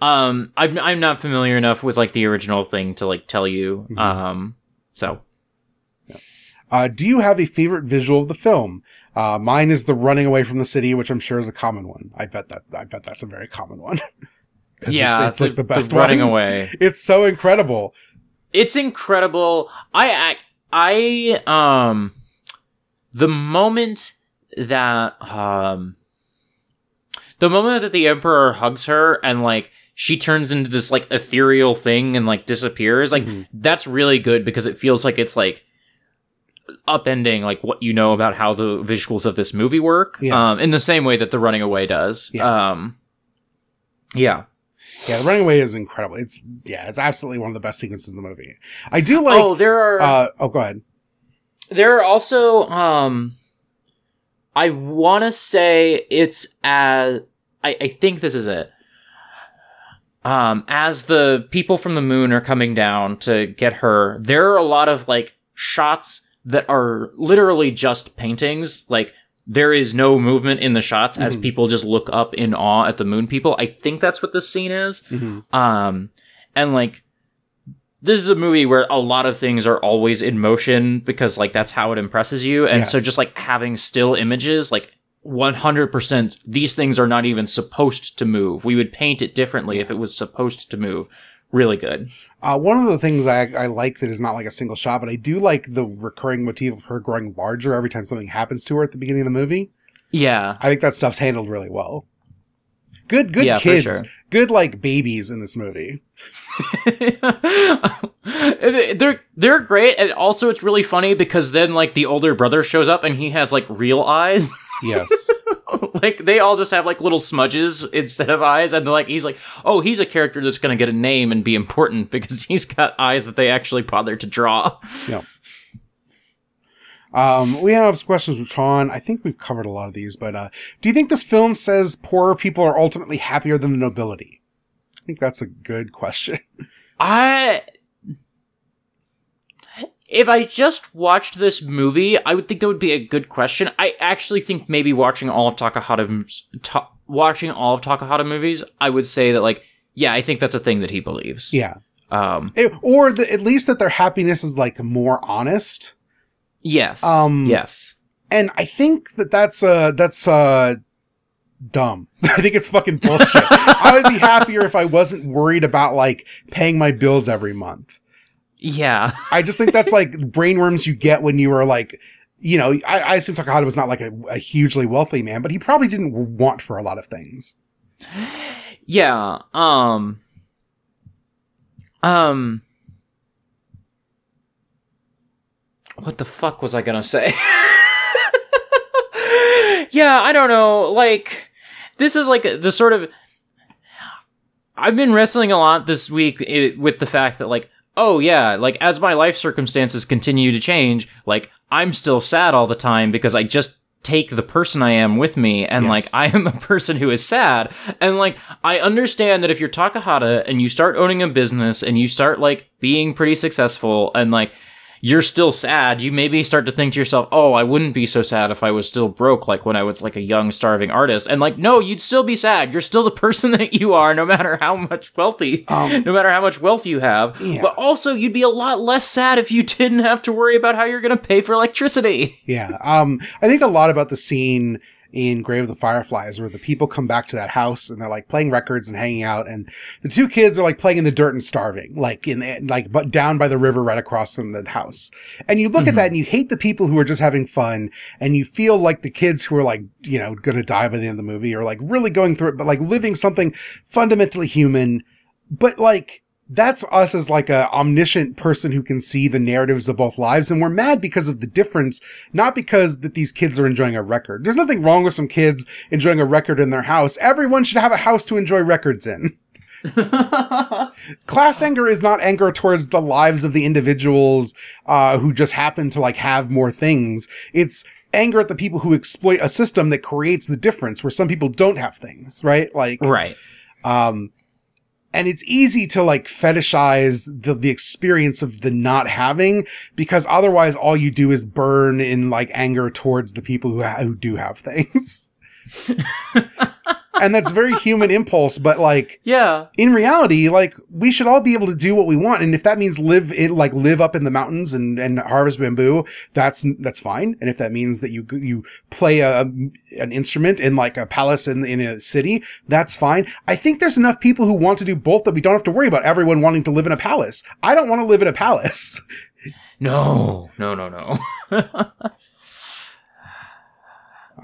Um. I'm. I'm not familiar enough with like the original thing to like tell you. Mhm. Um. So. Uh, do you have a favorite visual of the film? Uh, mine is the running away from the city, which I'm sure is a common one. I bet that I bet that's a very common one. Yeah. it's, it's like the best running one. away. It's so incredible. it's incredible. I, I, I, um, the moment that, um, the moment that the emperor hugs her and like she turns into this like ethereal thing and like disappears, like Mhm. that's really good because it feels like it's like upending like what you know about how the visuals of this movie work. Yes. Um, in the same way that the running away does. Yeah. Um, yeah. Yeah, the running away is incredible. It's yeah, it's absolutely one of the best sequences in the movie. I do like. oh, there are. uh, oh, go ahead. There are also um I want to say it's as I, I think this is it. Um as the people from the moon are coming down to get her, there are a lot of like shots that are literally just paintings like there is no movement in the shots as Mhm. people just look up in awe at the moon people. I think that's what this scene is. Mhm. Um, and like, this is a movie where a lot of things are always in motion because like that's how it impresses you. And so just like having still images, like 100%, these things are not even supposed to move. We would paint it differently if it was supposed to move. Really good. Uh, one of the things I, I like that is not like a single shot, but I do like the recurring motif of her growing larger every time something happens to her at the beginning of the movie. Yeah. I think that stuff's handled really well. Good, good Yeah, kids, sure. good like babies in this movie. they're they're great and also it's really funny because then like the older brother shows up and he has like real eyes Yes, like they all just have like little smudges instead of eyes and they're like he's like oh he's a character that's going to get a name and be important because he's got eyes that they actually bothered to draw Yeah. um, we have questions with Sean. I think we've covered a lot of these, but uh, do you think this film says poorer people are ultimately happier than the nobility? I think that's a good question. i if I just watched this movie, I would think that would be a good question. I actually think maybe watching all of Takahata's ta- watching all of Takahata movies, I would say that like yeah, I think that's a thing that he believes. Yeah. Um. It- or the, at least that their happiness is like more honest. Yes. Um, yes. And I think that that's uh that's uh dumb. I think it's fucking bullshit. I would be happier if I wasn't worried about like paying my bills every month. Yeah. I just think that's like brainworms you get when you are like, you know, I, I assume Takahata was not like a, a hugely wealthy man, but he probably didn't want for a lot of things. Yeah. Um. Um. What the fuck was I gonna say? yeah, I don't know. Like, this is like the sort of. I've been wrestling a lot this week i with the fact that, like, oh yeah, like as my life circumstances continue to change, like I'm still sad all the time because I just take the person I am with me, and like I am a person who is sad, and like I understand that if you're Takahata and you start owning a business and you start like being pretty successful and like you're still sad, you maybe start to think to yourself, "Oh, I wouldn't be so sad if I was still broke like when I was like a young starving artist." And like, no, you'd still be sad. You're still the person that you are no matter how much wealthy Um, no matter how much wealth you have. Yeah. But also, you'd be a lot less sad if you didn't have to worry about how you're going to pay for electricity. Yeah. Um, I think a lot about the scene in Grave of the Fireflies where the people come back to that house and they're like playing records and hanging out and the two kids are like playing in the dirt and starving, like in the, like but down by the river right across from the house. And you look at Mhm. that and you hate the people who are just having fun and you feel like the kids who are like, you know, gonna die by the end of the movie are like really going through it, but like living something fundamentally human. But like, that's us as like a omniscient person who can see the narratives of both lives and we're mad because of the difference not because that these kids are enjoying a record. There's nothing wrong with some kids enjoying a record in their house. Everyone should have a house to enjoy records in. Class anger is not anger towards the lives of the individuals uh, who just happen to like have more things. It's anger at the people who exploit a system that creates the difference where some people don't have things right? Like right. um, and it's easy to like fetishize the, the experience of the not having because otherwise all you do is burn in like anger towards the people who, ha- who do have things. and that's very human impulse, but like Yeah. in reality, like we should all be able to do what we want. And if that means live in like live up in the mountains and, and harvest bamboo, that's, that's fine. And if that means that you, you play a, an instrument in like a palace in, in a city, that's fine. I think there's enough people who want to do both that we don't have to worry about everyone wanting to live in a palace. I don't want to live in a palace. No. No, no, no.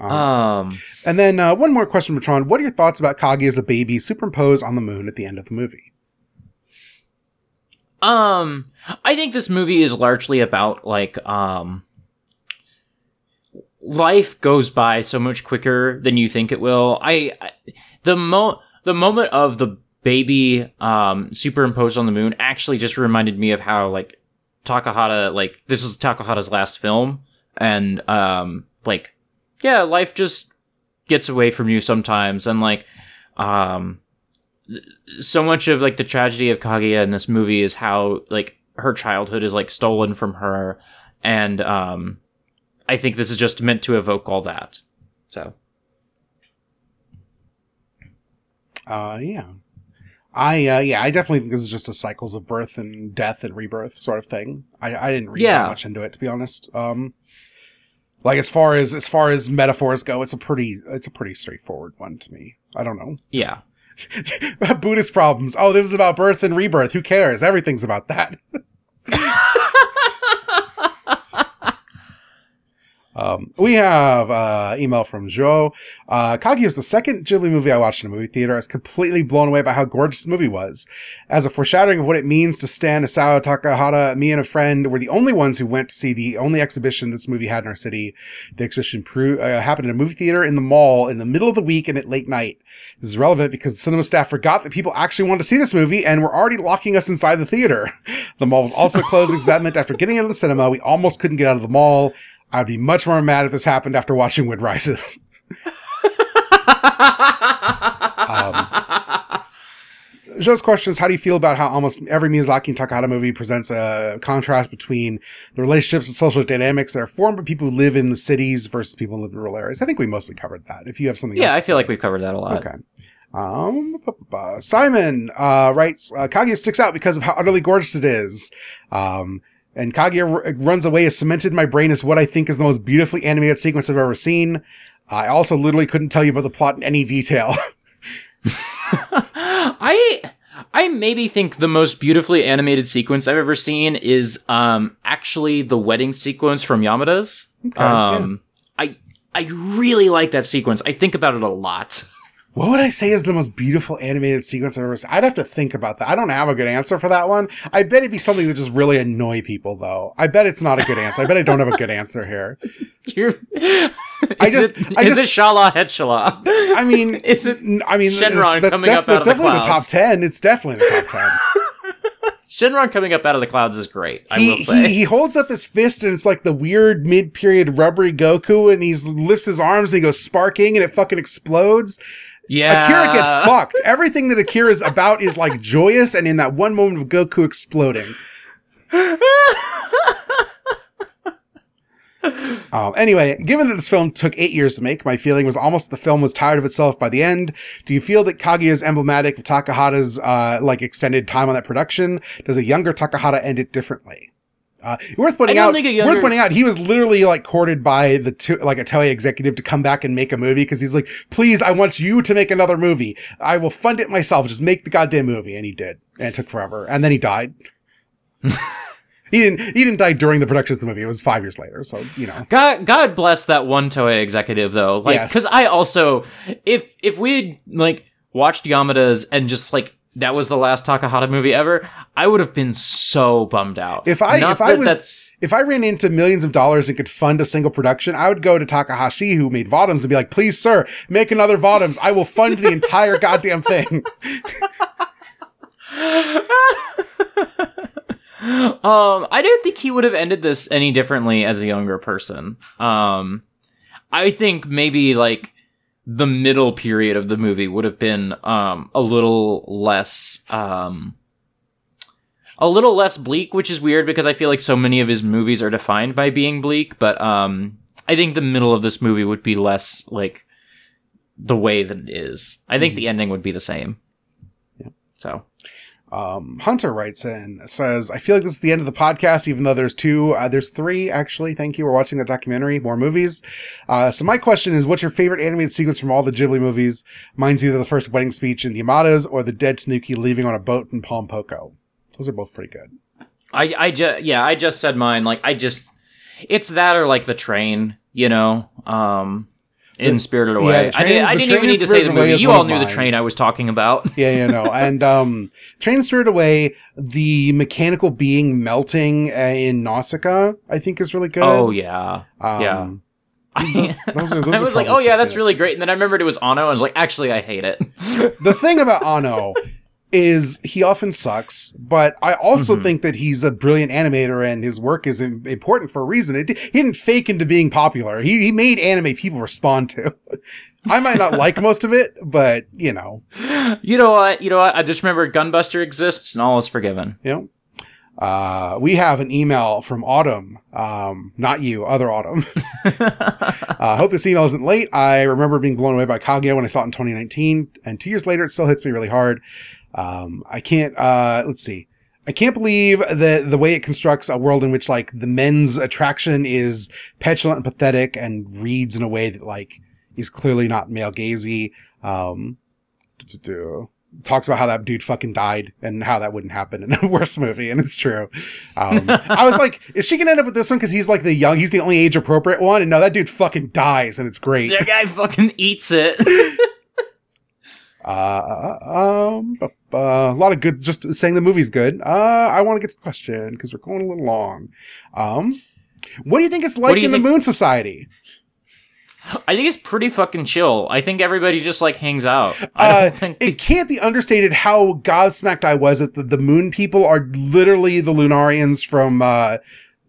Um, um, and then, uh, one more question for Tron. What are your thoughts about Kaguya as a baby superimposed on the moon at the end of the movie? um, I think this movie is largely about like, um, life goes by so much quicker than you think it will. I, I the mo the moment of the baby um superimposed on the moon actually just reminded me of how like Takahata like this is Takahata's last film and um like yeah life just gets away from you sometimes and like um so much of like the tragedy of Kaguya in this movie is how like her childhood is like stolen from her and um I think this is just meant to evoke all that. So Uh, yeah. I, uh, yeah, I definitely think this is just a cycles of birth and death and rebirth sort of thing. I, I didn't read Yeah. that much into it, to be honest. Um, like as far as, as far as metaphors go, it's a pretty, it's a pretty straightforward one to me. I don't know. yeah. Buddhist problems. Oh, this is about birth and rebirth. Who cares? Everything's about that. Um, we have uh, email from Joe. Uh, Kaguya was the second Ghibli movie I watched in a movie theater. I was completely blown away by how gorgeous the movie was. As a foreshadowing of what it means to stand Isao Takahata, me and a friend were the only ones who went to see the only exhibition this movie had in our city. The exhibition pro- uh, happened in a movie theater in the mall in the middle of the week and at late night. This is relevant because the cinema staff forgot that people actually wanted to see this movie and were already locking us inside the theater. The mall was also closing, so that meant after getting out of the cinema, we almost couldn't get out of the mall. I'd be much more mad if this happened after watching Wind Rises. Joe Joe's question is, how do you feel about how almost every Miyazaki and Takahata movie presents a contrast between the relationships and social dynamics that are formed by people who live in the cities versus people who live in rural areas? I think we mostly covered that. If you have something, Yeah, I feel say. like we've covered that a lot. Okay. Um, Simon uh, writes, uh, Kaguya sticks out because of how utterly gorgeous it is. Um, and Kaguya r- runs away is cemented in my brain as what I think is the most beautifully animated sequence I've ever seen. I also literally couldn't tell you about the plot in any detail. I I maybe think the most beautifully animated sequence I've ever seen is um actually the wedding sequence from Yamada's. Okay, yeah. um I I really like that sequence. I think about it a lot. What would I say is the most beautiful animated sequence I've ever seen? I'd have to think about that. I don't have a good answer for that one. I bet it'd be something that just really annoy people, though. I bet it's not a good answer. I bet I don't have a good answer here. You're, I just- it, I is just- it Cha-La Head-Cha-La? I mean, is it I mean, Shenron it's- that's, coming up out that's of the definitely in the top ten. It's definitely in the top ten. Shenron coming up out of the clouds is great. I he, will say. he he holds up his fist and it's like the weird mid-period rubbery Goku, and he lifts his arms and he goes sparking and it fucking explodes. Yeah. Akira get fucked. Everything that Akira is about is like joyous, and in that one moment of Goku exploding. Um, anyway, given that this film took eight years to make, my feeling was almost the film was tired of itself by the end. Do you feel that Kaguya is emblematic of Takahata's uh, like extended time on that production? Does a younger Takahata end it differently? Uh, worth pointing out. younger- Worth pointing out. He was literally like courted by the to, like a Toei executive to come back and make a movie because he's like, "Please, I want you to make another movie. I will fund it myself. Just make the goddamn movie." And he did, and it took forever. And then he died. he didn't. He didn't die during the production of the movie. It was five years later. So you know. God, God bless that one Toei executive though. Like, Yes. because I also, if if we'd like watched Yamada's and just like that was the last Takahata movie ever, I would have been so bummed out. If I- Not if I was- that's If I ran into millions of dollars and could fund a single production, I would go to Takahashi, who made Votoms, and be like, please, sir, make another Votoms. I will fund the entire goddamn thing. um, I don't think he would have ended this any differently as a younger person. Um, I think maybe like the middle period of the movie would have been um a little less um a little less bleak, which is weird because I feel like so many of his movies are defined by being bleak, but um I think the middle of this movie would be less like the way that it is. I think the ending would be the same. Yeah. So Um, Hunter writes in, says, I feel like this is the end of the podcast, even though there's two, uh, there's three, actually. Thank you. We're watching the documentary, more movies. Uh, so my question is, what's your favorite animated sequence from all the Ghibli movies? Mine's either the first wedding speech in Yamada's or the dead Tanuki leaving on a boat in Pom Poko. Those are both pretty good. I I just yeah, I just said mine. Like I just it's that or like the train, you know. Um in The- Spirited yeah, Away. I, train- did, I didn't even need to say the movie. You all knew the train I was talking about. Yeah, you know. and um, Train Spirit Away, the mechanical being melting uh, in Nausicaa, I think is really good. Oh yeah. Um, yeah. Those are- those I was like, oh yeah, that's really great. And then I remembered it was Anno. And I was like, actually, I hate it. the thing about Anno is he often sucks, but I also Mhm. think that he's a brilliant animator and his work is important for a reason. It, he didn't fake into being popular. He, he made anime people respond to. I might not like most of it, but you know, you know what? You know what? I just remember Gunbuster exists and all is forgiven. you know. Uh, we have an email from Autumn. Um, not you, other Autumn. Uh, I hope this email isn't late. I remember being blown away by Kaguya when I saw it in 2019, and two years later, it still hits me really hard. Um, I can't, uh, let's see. I can't believe the the way it constructs a world in which like the men's attraction is petulant and pathetic and reads in a way that like is clearly not male gazy. Um, talks about how that dude fucking died and how that wouldn't happen in a worse movie, and it's true. Um, I was like, is she gonna end up with this one because he's like the young, he's the only age appropriate one, and no, that dude fucking dies, and it's great. that guy fucking eats it. Uh, um, uh, a lot of good. Just saying the movie's good. Uh, I want to get to the question because we're going a little long. Um, what do you think it's like in think- the Moon Society? I think it's pretty fucking chill. I think everybody just like hangs out. I Uh, think It can't be understated how godsmacked I was that the, the Moon people are literally the Lunarians from uh,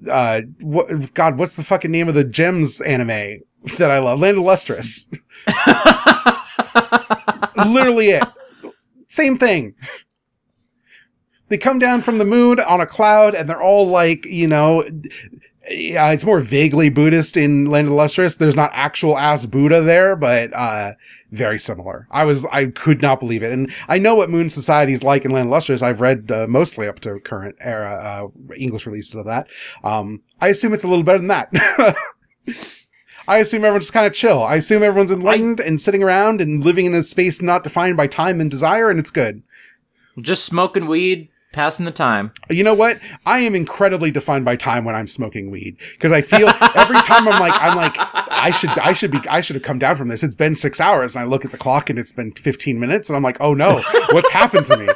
uh, what? God, what's the fucking name of the Gems anime that I love? Land of Lustrous. literally it. Same thing. they come down from the moon on a cloud and they're all like, you know, yeah, it's more vaguely Buddhist in Land of the Lustrous. There's not actual ass Buddha there, but, uh, very similar. I was, I could not believe it. And I know what Moon Society is like in Land of the Lustrous. I've read uh, mostly up to current era, uh, English releases of that. Um, I assume it's a little better than that. I assume everyone's just kind of chill. I assume everyone's enlightened and sitting around and living in a space not defined by time and desire, and it's good. Just smoking weed, passing the time. You know what? I am incredibly defined by time when I'm smoking weed because I feel every time I'm like, I'm like, I should, I should be, I should have come down from this. It's been six hours, and I look at the clock and it's been 15 minutes, and I'm like, oh no, what's happened to me?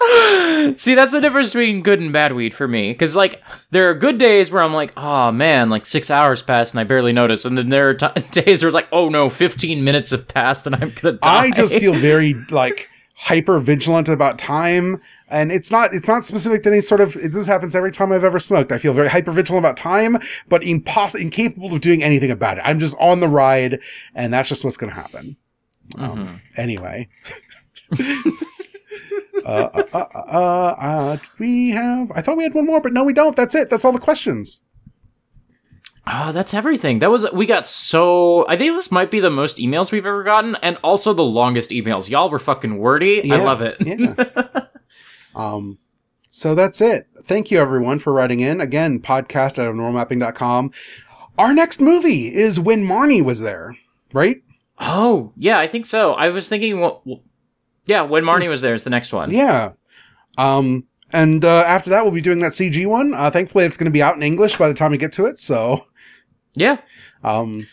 See, that's the difference between good and bad weed for me. Because, like, there are good days where I'm like, oh man, like six hours passed and I barely noticed. And then there are t- days where it's like, oh no, 15 minutes have passed and I'm gonna die. I just feel very like hyper vigilant about time. And it's not, it's not specific to any sort of, it, this happens every time I've ever smoked. I feel very hyper vigilant about time, but impossible incapable of doing anything about it. I'm just on the ride and that's just what's going to happen. Um, anyway. Uh, uh, uh, uh, uh, did we have, I thought we had one more, but no, we don't. That's it. That's all the questions. Oh, that's everything. That was we got so. I think this might be the most emails we've ever gotten, and also the longest emails. Y'all were fucking wordy. I love it. yeah. Um, so that's it. Thank you everyone for writing in. Again, podcast at normalmapping.com. Our next movie is When Marnie Was There, right? Oh, yeah, I think so. I was thinking, well, yeah, when Marnie was there is the next one. Yeah. Um, and uh, after that, we'll be doing that CG one. Uh, thankfully, it's going to be out in English by the time we get to it. So, Yeah. um,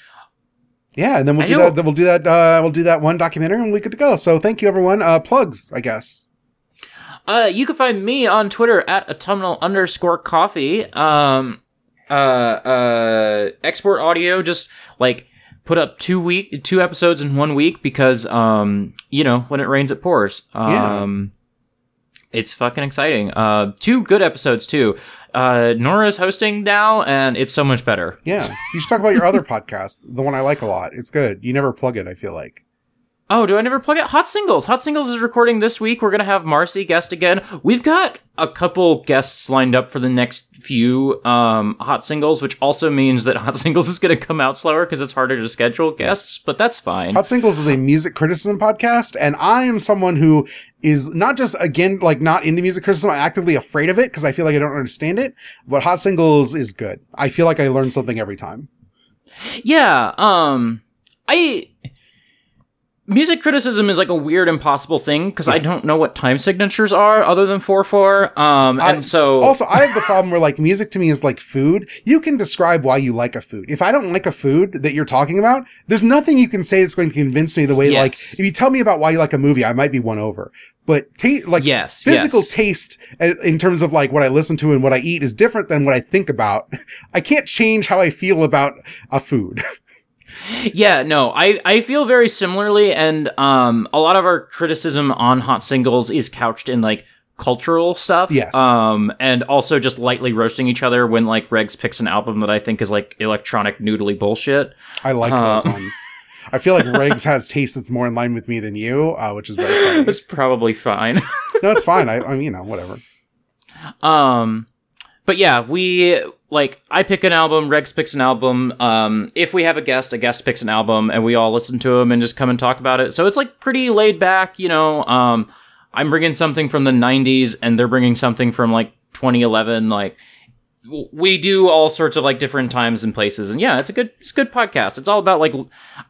yeah, and then we'll I do know- that. Then we'll do that. Uh, we'll do that one documentary, and we're good to go. So, thank you everyone. Uh, plugs, I guess. Uh, you can find me on Twitter at autumnal underscore coffee. Um, uh, uh, export audio, just like put up two week, two episodes in one week because, um, you know, when it rains, it pours. Yeah. Um, it's fucking exciting. Uh, two good episodes too. Uh, Nora's hosting now, and it's so much better. Yeah, you should talk about your other podcast, the one I like a lot. It's good. You never plug it. I feel like. Oh, do I never plug it? Hot Singles. Hot Singles is recording this week. We're gonna have Marcy guest again. We've got a couple guests lined up for the next few um, Hot Singles, which also means that Hot Singles is gonna come out slower because it's harder to schedule guests. But that's fine. Hot Singles is a music criticism podcast, and I am someone who is not just again like not into music criticism. I'm actively afraid of it because I feel like I don't understand it. But Hot Singles is good. I feel like I learn something every time. Yeah. Um, I music criticism is like a weird, impossible thing because I don't know what time signatures are other than four four. Um, I- and so Also, I have the problem where like music to me is like food. You can describe why you like a food. If I don't like a food that you're talking about, there's nothing you can say that's going to convince me the way like if you tell me about why you like a movie, I might be won over. But ta- like yes, physical yes. taste uh, in terms of like what I listen to and what I eat is different than what I think about. I can't change how I feel about a food. Yeah, no, I, I feel very similarly, and um, a lot of our criticism on hot singles is couched in like cultural stuff. Yes. Um, and also just lightly roasting each other when like Regs picks an album that I think is like electronic noodly bullshit. I like Uh, those ones. I feel like Regs has taste that's more in line with me than you, uh, which is very funny. It's probably fine. no, it's fine. I, I mean, you know, whatever. Um, but yeah, we like I pick an album, Rex picks an album. Um, if we have a guest, a guest picks an album, and we all listen to them and just come and talk about it. So it's like pretty laid back, you know. Um, I'm bringing something from the '90s, and they're bringing something from like 2011. Like we do all sorts of like different times and places, and yeah, it's a good, it's a good podcast. It's all about like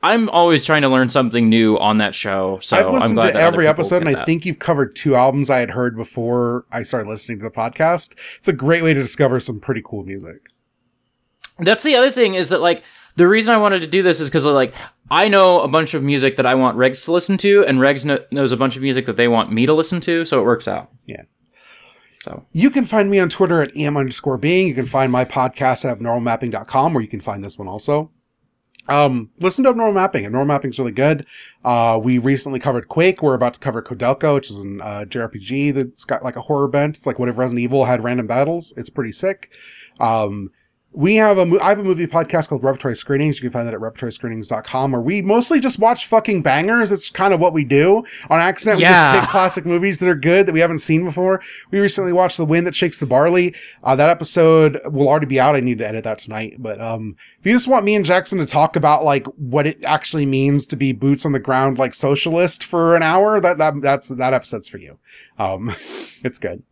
i'm always trying to learn something new on that show. So I've I'm listened glad to that every episode, and I that. think you've covered two albums I had heard before I started listening to the podcast. It's a great way to discover some pretty cool music. That's the other thing is that like the reason I wanted to do this is because like I know a bunch of music that I want Regs to listen to, and Regs kno- knows a bunch of music that they want me to listen to, so it works out. Yeah. So You can find me on Twitter at am underscore being. You can find my podcast at abnormalmapping.com, where you can find this one also. Um, listen to Abnormal Mapping. Abnormal Mapping's really good. Uh, we recently covered Quake. We're about to cover Koudelka, which is an uh, JRPG that's got like a horror bent. It's like what if Resident Evil had random battles. It's pretty sick. Um, we have a I have a movie podcast called Repertory Screenings. You can find that at repertoryscreenings.com where we mostly just watch fucking bangers. It's kind of what we do. On accident, we just pick classic movies that are good that we haven't seen before. We recently watched The Wind That Shakes the Barley. Uh, that episode will already be out. I need to edit that tonight. But um, if you just want me and Jackson to talk about like what it actually means to be boots on the ground like socialist for an hour, that that that's that episode's for you. Um, it's good.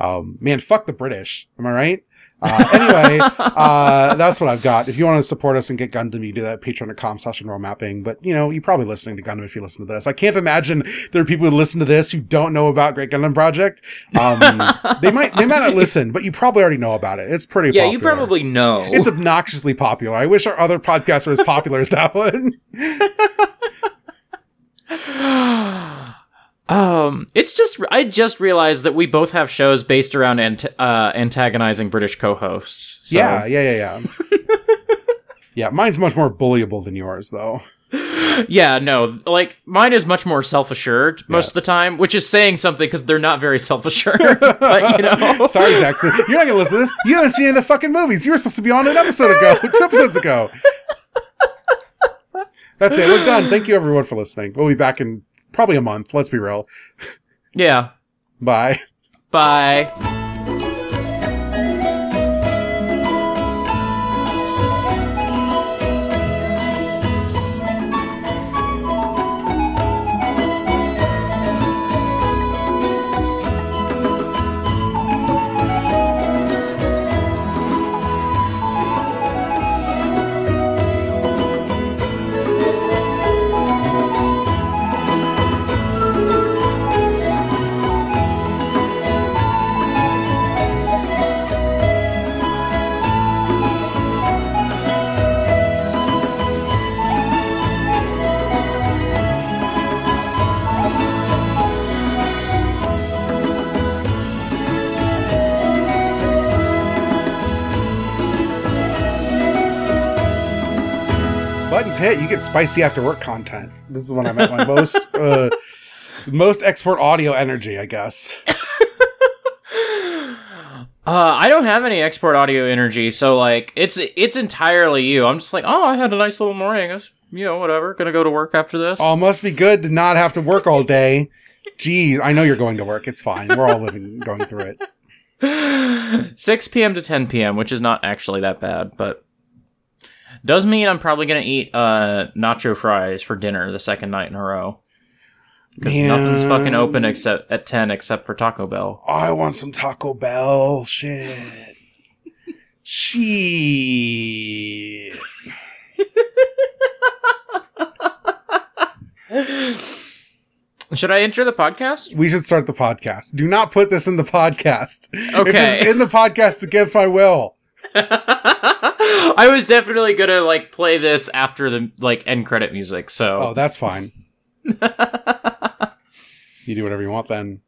Um, man, fuck the British. Am I right? Uh, anyway, uh, that's what I've got. If you want to support us and get Gundam, you do that at patreon.com slash neural mapping. But, you know, you're probably listening to Gundam if you listen to this. I can't imagine there are people who listen to this who don't know about Great Gundam Project. Um, they might, they might not listen, but you probably already know about it. It's pretty Yeah, popular. you probably know. It's obnoxiously popular. I wish our other podcasts were as popular as that one. um, it's just I just realized that we both have shows based around ant- uh, antagonizing British co-hosts. So, Yeah, yeah, yeah, yeah. yeah, mine's much more bullyable than yours, though. yeah, no, like mine is much more self-assured most of the time, which is saying something because they're not very self-assured. but you know, Sorry, Jackson. You're not gonna listen to this. You haven't seen any of the fucking movies. You were supposed to be on an episode ago, two episodes ago. That's it. We're done. Thank you everyone for listening. We'll be back in probably a month. Let's be real. yeah. Bye. Bye. Hit. You get spicy after work content. This is when I'm at my most uh, most export audio energy, I guess. Uh, I don't have any export audio energy, so like it's it's entirely you. I'm just like, oh, I had a nice little morning. You know, whatever. Gonna go to work after this. Oh, must be good to not have to work all day. Geez, I know you're going to work. It's fine. We're all living going through it. 6 p.m. to 10 p.m., which is not actually that bad, but does mean I'm probably gonna eat uh nacho fries for dinner the second night in a row. Because nothing's fucking open except at 10 except for Taco Bell. Oh, I want some Taco Bell. Shit. Shit. Should I enter the podcast? We should start the podcast. Do not put this in the podcast. If Okay. it's in the podcast against my will. I was definitely gonna like play this after the like end credit music, So Oh, that's fine. You do whatever you want then.